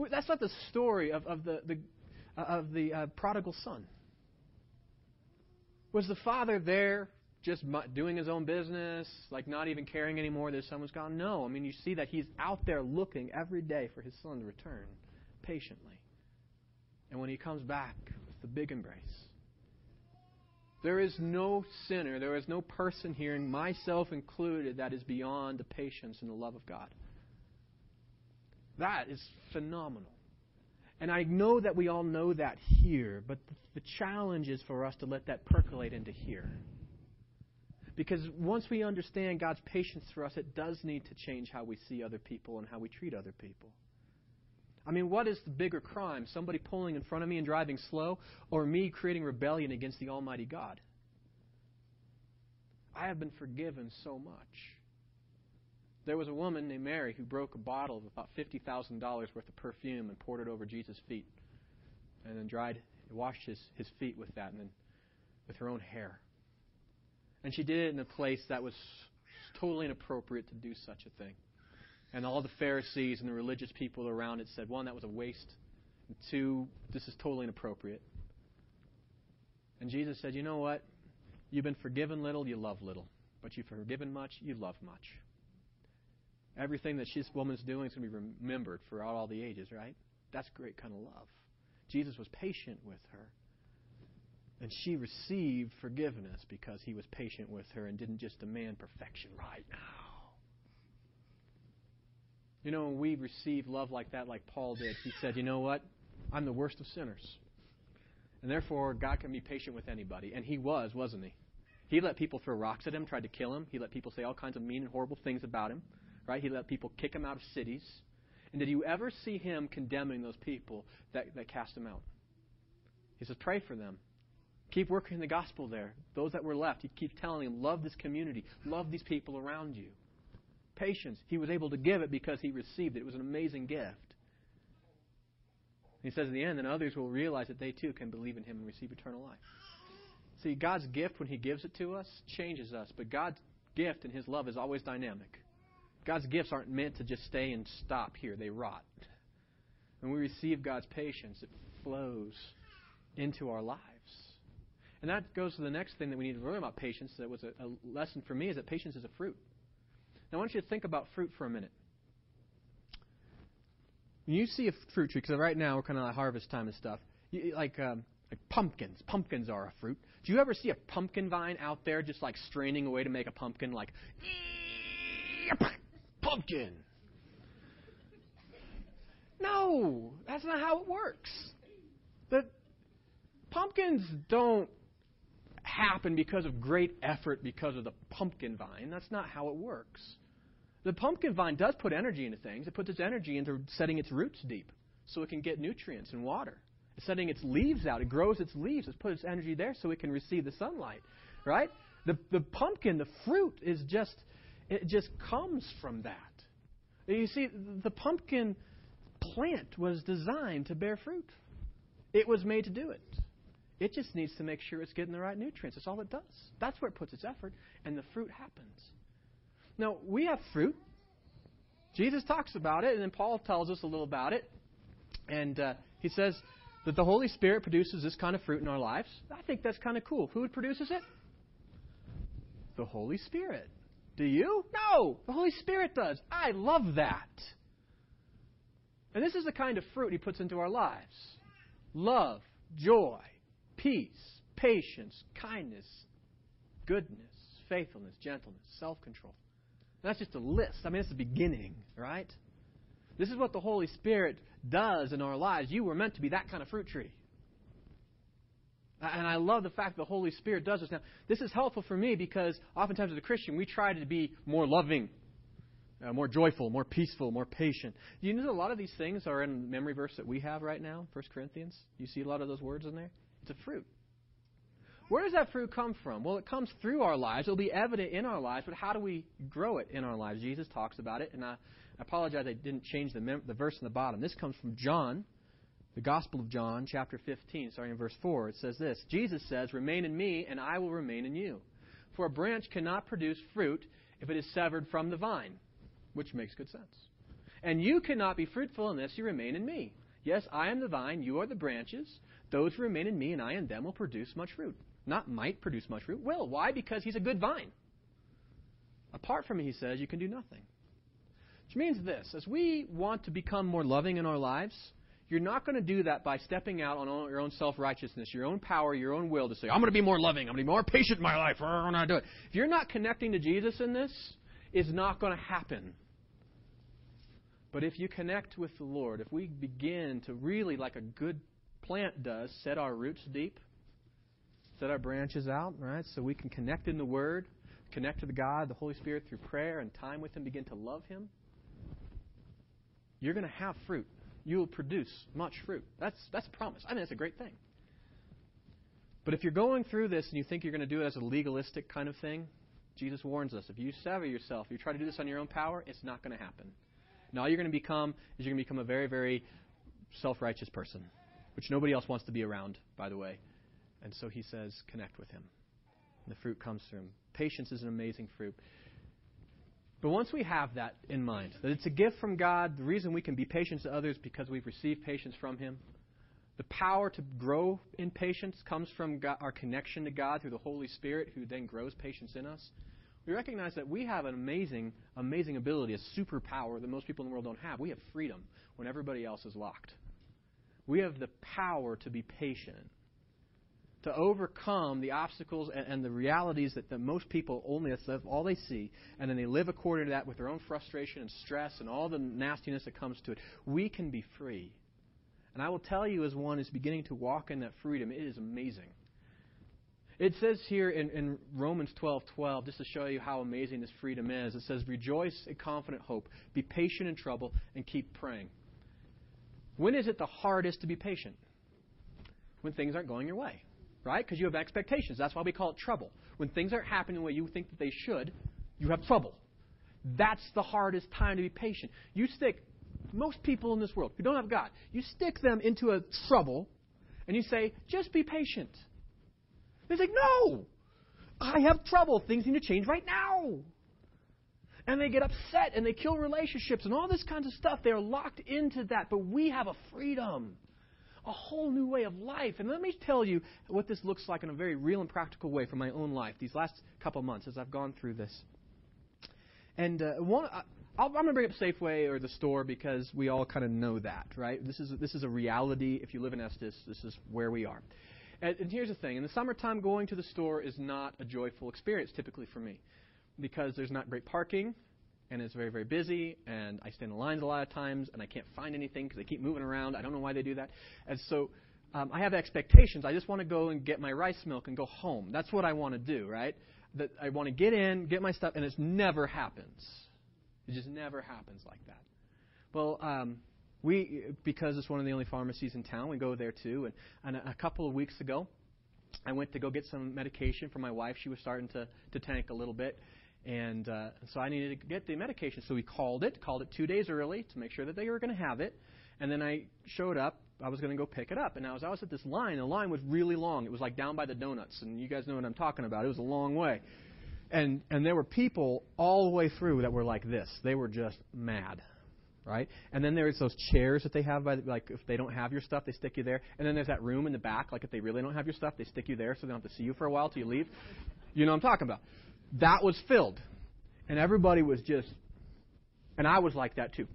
A: That's not the story of, of the, the, uh, of the uh, prodigal son. Was the father there just doing his own business, like not even caring anymore that his son was gone? No. I mean, you see that he's out there looking every day for his son to return patiently. And when he comes back with the big embrace, there is no sinner, there is no person here, myself included, that is beyond the patience and the love of God. That is phenomenal. And I know that we all know that here, but the challenge is for us to let that percolate into here. Because once we understand God's patience for us, it does need to change how we see other people and how we treat other people. I mean, what is the bigger crime? Somebody pulling in front of me and driving slow, or me creating rebellion against the Almighty God? I have been forgiven so much. There was a woman named Mary who broke a bottle of about $50,000 worth of perfume and poured it over Jesus' feet. And then dried, washed his, his feet with that, and then with her own hair. And she did it in a place that was totally inappropriate to do such a thing. And all the Pharisees and the religious people around it said, one, that was a waste. And two, this is totally inappropriate. And Jesus said, you know what? You've been forgiven little, you love little. But you've forgiven much, you love much. Everything that this woman's doing is going to be remembered throughout all the ages, right? That's great kind of love. Jesus was patient with her. And she received forgiveness because he was patient with her and didn't just demand perfection right now. You know, when we receive love like that, like Paul did, he said, You know what? I'm the worst of sinners. And therefore, God can be patient with anybody. And he was, wasn't he? He let people throw rocks at him, tried to kill him. He let people say all kinds of mean and horrible things about him. Right? He let people kick him out of cities. And did you ever see him condemning those people that, that cast him out? He says, Pray for them. Keep working the gospel there. Those that were left, he keeps telling them, love this community, love these people around you. Patience. He was able to give it because he received it. It was an amazing gift. He says in the end, then others will realize that they too can believe in him and receive eternal life. See, God's gift, when he gives it to us, changes us. But God's gift and his love is always dynamic. God's gifts aren't meant to just stay and stop here, they rot. When we receive God's patience, it flows into our lives. And that goes to the next thing that we need to learn about patience. That was a, a lesson for me is that patience is a fruit. Now, I want you to think about fruit for a minute. When you see a fruit tree, because right now we're kind of like harvest time and stuff, you, like um, like pumpkins. Pumpkins are a fruit. Do you ever see a pumpkin vine out there just like straining away to make a pumpkin? Like, *laughs* pumpkin. No, that's not how it works. The pumpkins don't happen because of great effort because of the pumpkin vine. That's not how it works. The pumpkin vine does put energy into things. It puts its energy into setting its roots deep so it can get nutrients and water. It's setting its leaves out. It grows its leaves. It's put its energy there so it can receive the sunlight. Right? The, the pumpkin, the fruit, is just, it just comes from that. You see, the pumpkin plant was designed to bear fruit. It was made to do it. It just needs to make sure it's getting the right nutrients. That's all it does. That's where it puts its effort, and the fruit happens. Now, we have fruit. Jesus talks about it, and then Paul tells us a little about it. And uh, he says that the Holy Spirit produces this kind of fruit in our lives. I think that's kind of cool. Who produces it? The Holy Spirit. Do you? No, the Holy Spirit does. I love that. And this is the kind of fruit he puts into our lives love, joy, peace, patience, kindness, goodness, faithfulness, gentleness, self control. That's just a list. I mean, it's the beginning, right? This is what the Holy Spirit does in our lives. You were meant to be that kind of fruit tree. And I love the fact the Holy Spirit does this. Now, this is helpful for me because oftentimes as a Christian, we try to be more loving, uh, more joyful, more peaceful, more patient. You know a lot of these things are in memory verse that we have right now, 1 Corinthians? You see a lot of those words in there? It's a fruit. Where does that fruit come from? Well, it comes through our lives. It'll be evident in our lives, but how do we grow it in our lives? Jesus talks about it, and I, I apologize I didn't change the, mem- the verse in the bottom. This comes from John, the Gospel of John, chapter 15, starting in verse 4. It says this Jesus says, Remain in me, and I will remain in you. For a branch cannot produce fruit if it is severed from the vine, which makes good sense. And you cannot be fruitful unless you remain in me. Yes, I am the vine, you are the branches. Those who remain in me and I in them will produce much fruit. Not might produce much fruit, will. Why? Because he's a good vine. Apart from me, he says, you can do nothing. Which means this as we want to become more loving in our lives, you're not going to do that by stepping out on your own self righteousness, your own power, your own will to say, I'm going to be more loving, I'm going to be more patient in my life, I'm going to do it. If you're not connecting to Jesus in this, it's not going to happen. But if you connect with the Lord, if we begin to really, like a good plant does, set our roots deep, set our branches out, right, so we can connect in the Word, connect to the God, the Holy Spirit through prayer and time with Him, begin to love Him, you're going to have fruit. You will produce much fruit. That's, that's a promise. I mean, that's a great thing. But if you're going through this and you think you're going to do it as a legalistic kind of thing, Jesus warns us if you sever yourself, you try to do this on your own power, it's not going to happen. And all you're going to become is you're going to become a very, very self righteous person, which nobody else wants to be around, by the way. And so he says, connect with him. And the fruit comes through him. Patience is an amazing fruit. But once we have that in mind, that it's a gift from God, the reason we can be patient to others because we've received patience from Him. The power to grow in patience comes from God, our connection to God through the Holy Spirit, who then grows patience in us. We recognize that we have an amazing, amazing ability, a superpower that most people in the world don't have. We have freedom when everybody else is locked. We have the power to be patient to overcome the obstacles and, and the realities that, that most people only all they see, and then they live according to that with their own frustration and stress and all the nastiness that comes to it. We can be free. And I will tell you, as one is beginning to walk in that freedom, it is amazing. It says here in, in Romans 12 12, just to show you how amazing this freedom is, it says, Rejoice in confident hope, be patient in trouble, and keep praying. When is it the hardest to be patient? When things aren't going your way right? Because you have expectations. That's why we call it trouble. When things aren't happening the way you think that they should, you have trouble. That's the hardest time to be patient. You stick most people in this world who don't have God, you stick them into a trouble, and you say, just be patient. They say, no, I have trouble. Things need to change right now. And they get upset and they kill relationships and all this kinds of stuff. They're locked into that. But we have a freedom a whole new way of life. And let me tell you what this looks like in a very real and practical way from my own life these last couple months as I've gone through this. And uh, one, I, I'm going to bring up Safeway or the store because we all kind of know that, right? This is this is a reality. If you live in Estes, this is where we are. And, and here's the thing: in the summertime, going to the store is not a joyful experience typically for me because there's not great parking and it's very, very busy, and I stand in lines a lot of times, and I can't find anything because they keep moving around. I don't know why they do that. And so um, I have expectations. I just want to go and get my rice milk and go home. That's what I want to do, right? That I want to get in, get my stuff, and it never happens. It just never happens like that. Well, um, we because it's one of the only pharmacies in town, we go there too. And, and a, a couple of weeks ago, I went to go get some medication for my wife. She was starting to to tank a little bit, and uh, so I needed to get the medication. So we called it, called it two days early to make sure that they were going to have it. And then I showed up. I was going to go pick it up. And as I was at this line, the line was really long. It was like down by the donuts. And you guys know what I'm talking about. It was a long way. And, and there were people all the way through that were like this. They were just mad. Right? And then there's those chairs that they have, by the, like if they don't have your stuff, they stick you there. And then there's that room in the back, like if they really don't have your stuff, they stick you there so they don't have to see you for a while till you leave. You know what I'm talking about that was filled. And everybody was just, and I was like that too.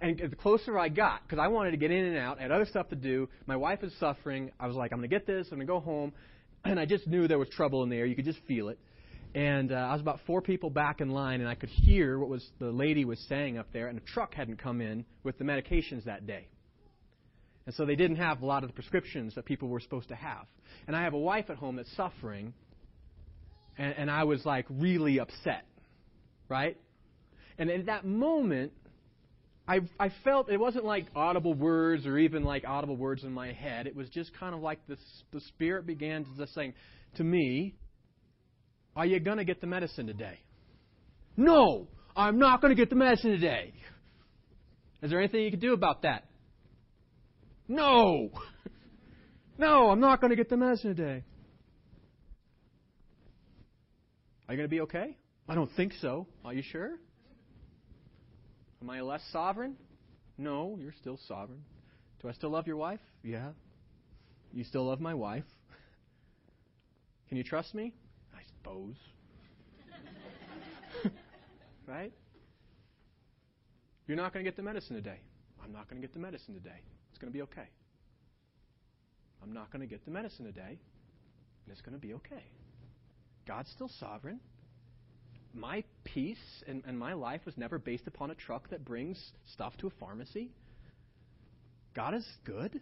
A: And the closer I got, because I wanted to get in and out, I had other stuff to do. My wife is suffering. I was like, I'm going to get this. I'm going to go home. *clears throat* And I just knew there was trouble in the air. You could just feel it. And uh, I was about four people back in line, and I could hear what was the lady was saying up there. And a truck hadn't come in with the medications that day. And so they didn't have a lot of the prescriptions that people were supposed to have. And I have a wife at home that's suffering, and, and I was like really upset, right? And in that moment, I, I felt it wasn't like audible words or even like audible words in my head. It was just kind of like this, the Spirit began to just saying to me, Are you going to get the medicine today? No, I'm not going to get the medicine today. Is there anything you can do about that? No. *laughs* No, I'm not going to get the medicine today. Are you going to be okay? I don't think so. Are you sure? Am I less sovereign? No, you're still sovereign. Do I still love your wife? Yeah. You still love my wife? Can you trust me? I suppose. *laughs* right? You're not going to get the medicine today. I'm not going to get the medicine today. It's going to be okay. I'm not going to get the medicine today, and it's going to be okay. God's still sovereign my peace and, and my life was never based upon a truck that brings stuff to a pharmacy. God is good.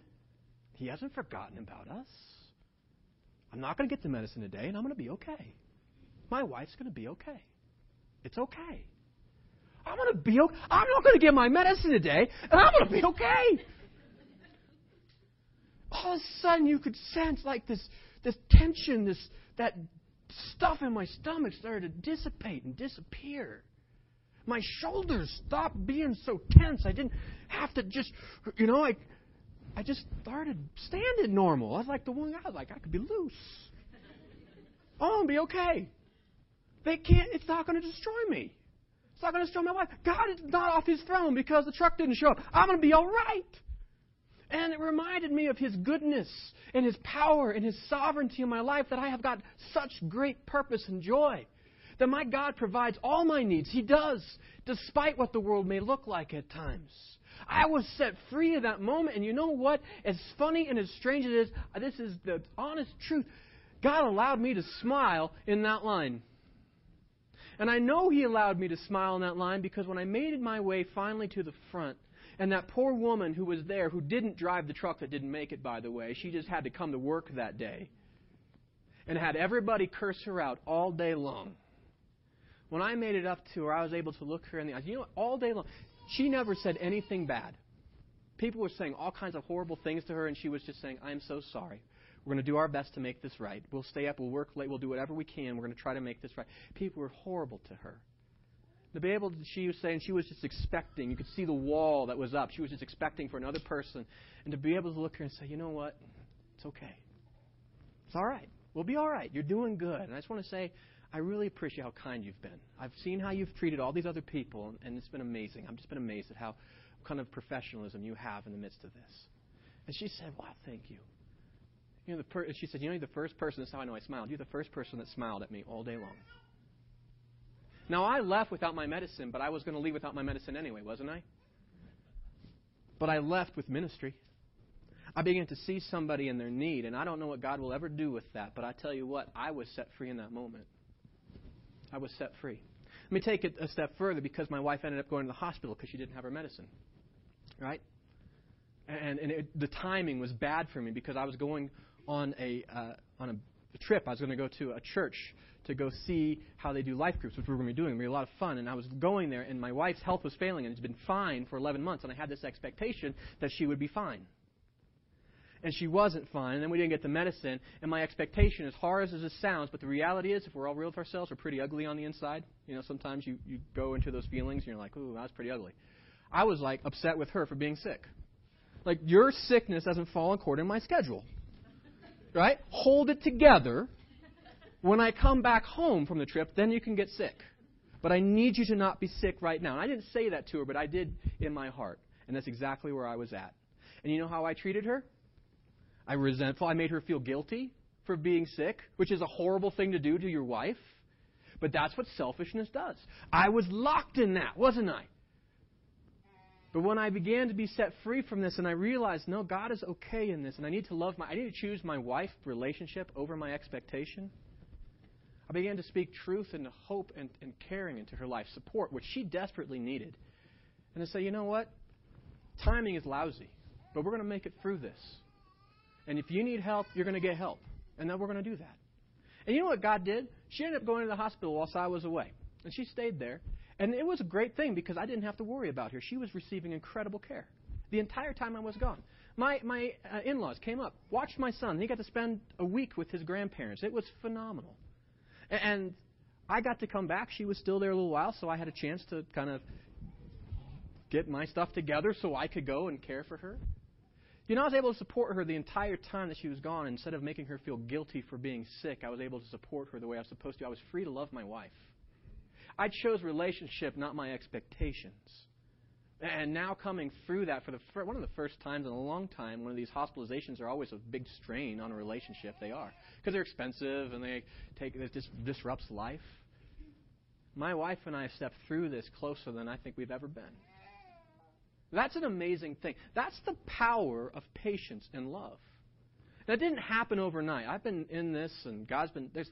A: He hasn't forgotten about us. I'm not going to get the medicine today, and I'm going to be okay. My wife's going to be okay. It's okay. I'm going to be okay. I'm not going to get my medicine today, and I'm going to be okay. All of a sudden, you could sense like this, this tension, this that stuff in my stomach started to dissipate and disappear. My shoulders stopped being so tense. I didn't have to just, you know, I, I just started standing normal. I was like the one guy, like I could be loose. Oh, I'll be okay. They can't. It's not going to destroy me. It's not going to destroy my wife. God is not off His throne because the truck didn't show up. I'm going to be all right. And it reminded me of His goodness and His power and His sovereignty in my life that I have got such great purpose and joy. That my God provides all my needs. He does, despite what the world may look like at times. I was set free in that moment, and you know what? As funny and as strange as it is, this is the honest truth. God allowed me to smile in that line. And I know He allowed me to smile in that line because when I made my way finally to the front, and that poor woman who was there, who didn't drive the truck that didn't make it, by the way, she just had to come to work that day and had everybody curse her out all day long. When I made it up to her, I was able to look her in the eyes. You know? All day long. She never said anything bad. People were saying all kinds of horrible things to her, and she was just saying, I'm so sorry. We're going to do our best to make this right. We'll stay up, we'll work late, we'll do whatever we can. We're going to try to make this right. People were horrible to her. To be able to, she was saying she was just expecting. You could see the wall that was up. She was just expecting for another person. And to be able to look at her and say, you know what? It's okay. It's all right. We'll be all right. You're doing good. And I just want to say, I really appreciate how kind you've been. I've seen how you've treated all these other people, and it's been amazing. I've just been amazed at how kind of professionalism you have in the midst of this. And she said, Wow, thank you. You know, the per- she said, You know, you're the first person, that's how I know I smiled. You're the first person that smiled at me all day long. Now, I left without my medicine, but I was going to leave without my medicine anyway, wasn't I? But I left with ministry. I began to see somebody in their need, and I don't know what God will ever do with that, but I tell you what, I was set free in that moment. I was set free. Let me take it a step further because my wife ended up going to the hospital because she didn't have her medicine. Right? And, and it, the timing was bad for me because I was going on a, uh, on a trip. I was going to go to a church to go see how they do life groups, which we were going to be doing. It would be a lot of fun. And I was going there, and my wife's health was failing, and it's been fine for 11 months. And I had this expectation that she would be fine. And she wasn't fine, and then we didn't get the medicine. And my expectation, as hard as this sounds, but the reality is, if we're all real with ourselves, we're pretty ugly on the inside. You know, sometimes you, you go into those feelings, and you're like, ooh, that was pretty ugly. I was like upset with her for being sick. Like, your sickness doesn't fall according to my schedule. Right? Hold it together when I come back home from the trip, then you can get sick. But I need you to not be sick right now. And I didn't say that to her, but I did in my heart. And that's exactly where I was at. And you know how I treated her? I resentful. I made her feel guilty for being sick, which is a horrible thing to do to your wife. But that's what selfishness does. I was locked in that, wasn't I? But when I began to be set free from this and I realized, no, God is okay in this and I need to love my I need to choose my wife relationship over my expectation. I began to speak truth and hope and, and caring into her life, support, which she desperately needed. And to say, you know what? Timing is lousy, but we're going to make it through this. And if you need help, you're going to get help. And then we're going to do that. And you know what God did? She ended up going to the hospital whilst I was away. And she stayed there. And it was a great thing because I didn't have to worry about her. She was receiving incredible care the entire time I was gone. My, my uh, in laws came up, watched my son. He got to spend a week with his grandparents. It was phenomenal. And, and I got to come back. She was still there a little while, so I had a chance to kind of get my stuff together so I could go and care for her. You know, I was able to support her the entire time that she was gone. Instead of making her feel guilty for being sick, I was able to support her the way I was supposed to. I was free to love my wife. I chose relationship, not my expectations. And now coming through that for the fir- one of the first times in a long time, one of these hospitalizations are always a big strain on a relationship. They are because they're expensive and they take it just disrupts life. My wife and I have stepped through this closer than I think we've ever been. That's an amazing thing. That's the power of patience and love. That didn't happen overnight. I've been in this, and God's been, there's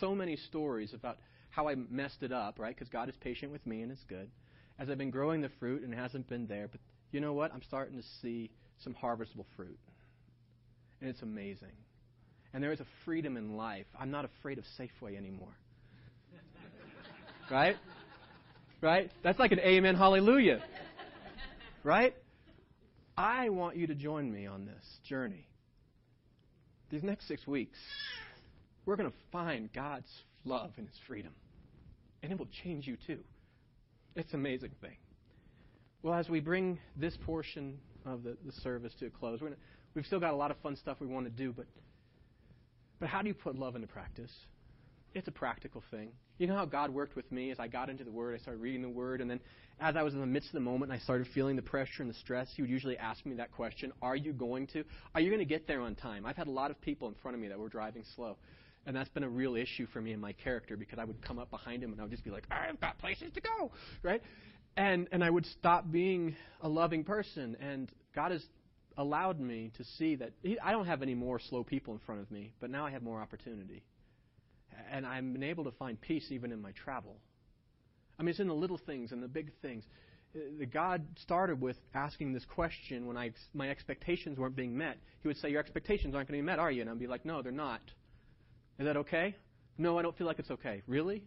A: so many stories about how I messed it up, right? Because God is patient with me and it's good. As I've been growing the fruit and it hasn't been there, but you know what? I'm starting to see some harvestable fruit. And it's amazing. And there is a freedom in life. I'm not afraid of Safeway anymore. *laughs* right? Right? That's like an amen, hallelujah. Right? I want you to join me on this journey. These next six weeks, we're going to find God's love and His freedom. And it will change you too. It's an amazing thing. Well, as we bring this portion of the, the service to a close, gonna, we've still got a lot of fun stuff we want to do, but, but how do you put love into practice? It's a practical thing. You know how God worked with me as I got into the Word, I started reading the Word, and then as I was in the midst of the moment and I started feeling the pressure and the stress, He would usually ask me that question Are you going to? Are you going to get there on time? I've had a lot of people in front of me that were driving slow. And that's been a real issue for me in my character because I would come up behind him and I would just be like, I've got places to go, right? And and I would stop being a loving person. And God has allowed me to see that he, I don't have any more slow people in front of me, but now I have more opportunity and I've been able to find peace even in my travel. I mean, it's in the little things and the big things. Uh, the God started with asking this question when I, my expectations weren't being met. He would say, Your expectations aren't going to be met, are you? And I'd be like, No, they're not. Is that okay? No, I don't feel like it's okay. Really?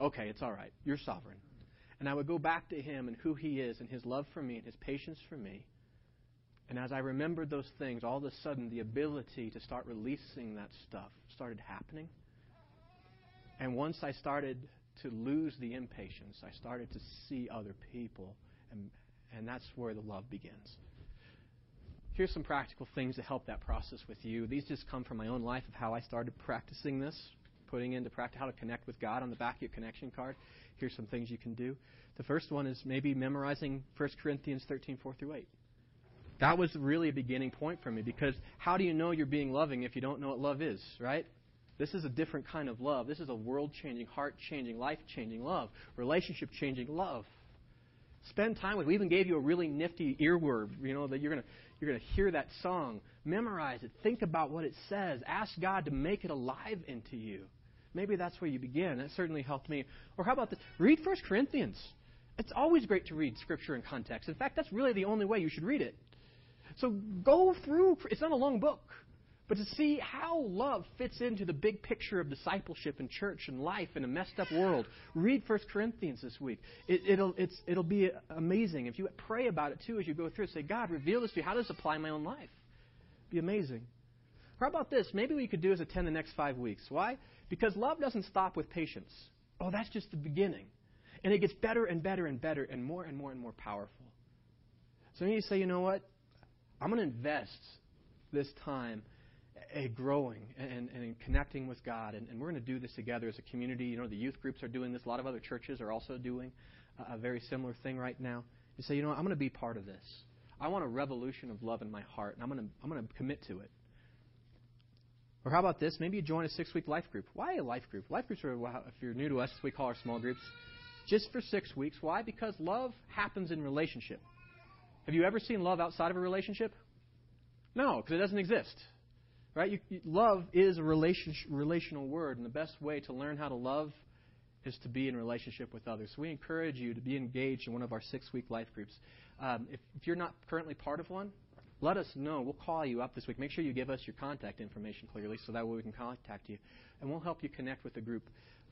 A: Okay, it's all right. You're sovereign. And I would go back to Him and who He is and His love for me and His patience for me. And as I remembered those things, all of a sudden the ability to start releasing that stuff started happening. And once I started to lose the impatience, I started to see other people, and, and that's where the love begins. Here's some practical things to help that process with you. These just come from my own life of how I started practicing this, putting into practice how to connect with God on the back of your connection card. Here's some things you can do. The first one is maybe memorizing 1 Corinthians 13, 4 through 8. That was really a beginning point for me because how do you know you're being loving if you don't know what love is, right? This is a different kind of love. This is a world changing, heart changing, life changing love, relationship changing love. Spend time with. We even gave you a really nifty earword, you know, that you're gonna you're gonna hear that song, memorize it, think about what it says, ask God to make it alive into you. Maybe that's where you begin. That certainly helped me. Or how about this? Read First Corinthians. It's always great to read Scripture in context. In fact, that's really the only way you should read it. So go through. It's not a long book. But to see how love fits into the big picture of discipleship and church and life in a messed up world, read 1 Corinthians this week. It, will it'll be amazing. If you pray about it too as you go through, say, God, reveal this to me. How does this apply in my own life? Be amazing. How about this? Maybe we could do as attend the next five weeks. Why? Because love doesn't stop with patience. Oh, that's just the beginning. And it gets better and better and better and more and more and more powerful. So you say, you know what? I'm going to invest this time a growing and, and connecting with God. And, and we're going to do this together as a community. You know, the youth groups are doing this. A lot of other churches are also doing a, very similar thing right now. You say, you know. I'm going to be part of this. I want a revolution of love in my heart, and I'm going to, I'm going to commit to it. Or how about this? Maybe you join a six week life group. Why a life group? Life groups are, if you're new to us, we call our small groups. Just for six weeks. Why? Because love happens in relationship. Have you ever seen love outside of a relationship? No, because it doesn't exist. Right? You, you, love is a relation, relational word, and the best way to learn how to love is to be in relationship with others. So we encourage you to be engaged in one of our six week life groups. Um, if, if you're not currently part of one, let us know. We'll call you up this week. Make sure you give us your contact information clearly so that way we can contact you. And we'll help you connect with the group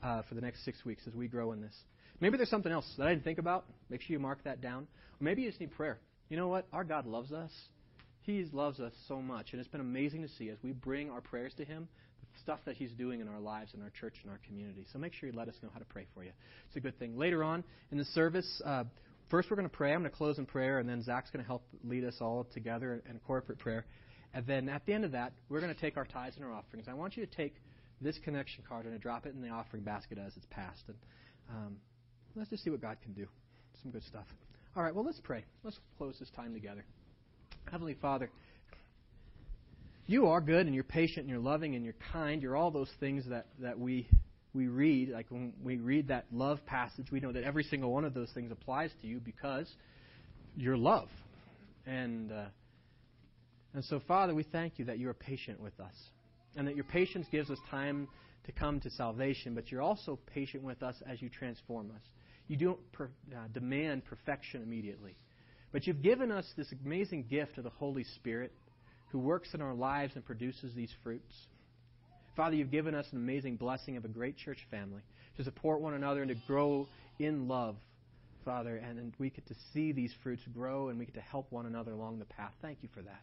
A: uh, for the next six weeks as we grow in this. Maybe there's something else that I didn't think about. Make sure you mark that down. Or maybe you just need prayer. You know what? Our God loves us. He loves us so much. And it's been amazing to see as we bring our prayers to Him, the stuff that He's doing in our lives, in our church, in our community. So make sure you let us know how to pray for you. It's a good thing. Later on in the service, uh, first we're going to pray. I'm going to close in prayer, and then Zach's going to help lead us all together in corporate prayer. And then at the end of that, we're going to take our tithes and our offerings. I want you to take this connection card and drop it in the offering basket as it's passed. And um, let's just see what God can do. Some good stuff. All right, well, let's pray. Let's close this time together. Heavenly Father, you are good and you're patient and you're loving and you're kind. You're all those things that, that we, we read. Like when we read that love passage, we know that every single one of those things applies to you because you're love. And, uh, and so, Father, we thank you that you are patient with us and that your patience gives us time to come to salvation, but you're also patient with us as you transform us. You don't per, uh, demand perfection immediately. But you've given us this amazing gift of the Holy Spirit who works in our lives and produces these fruits. Father, you've given us an amazing blessing of a great church family to support one another and to grow in love, Father, and, and we get to see these fruits grow and we get to help one another along the path. Thank you for that.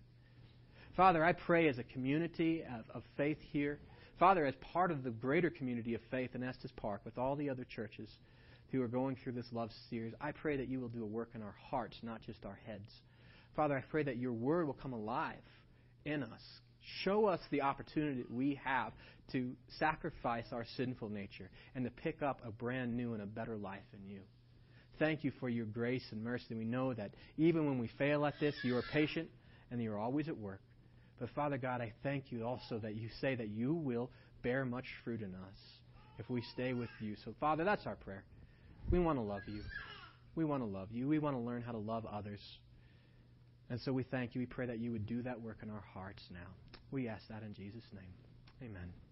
A: Father, I pray as a community of, of faith here, Father, as part of the greater community of faith in Estes Park with all the other churches, who are going through this love series, I pray that you will do a work in our hearts, not just our heads. Father, I pray that your word will come alive in us. Show us the opportunity that we have to sacrifice our sinful nature and to pick up a brand new and a better life in you. Thank you for your grace and mercy. We know that even when we fail at this, you are patient and you are always at work. But Father God, I thank you also that you say that you will bear much fruit in us if we stay with you. So, Father, that's our prayer. We want to love you. We want to love you. We want to learn how to love others. And so we thank you. We pray that you would do that work in our hearts now. We ask that in Jesus' name. Amen.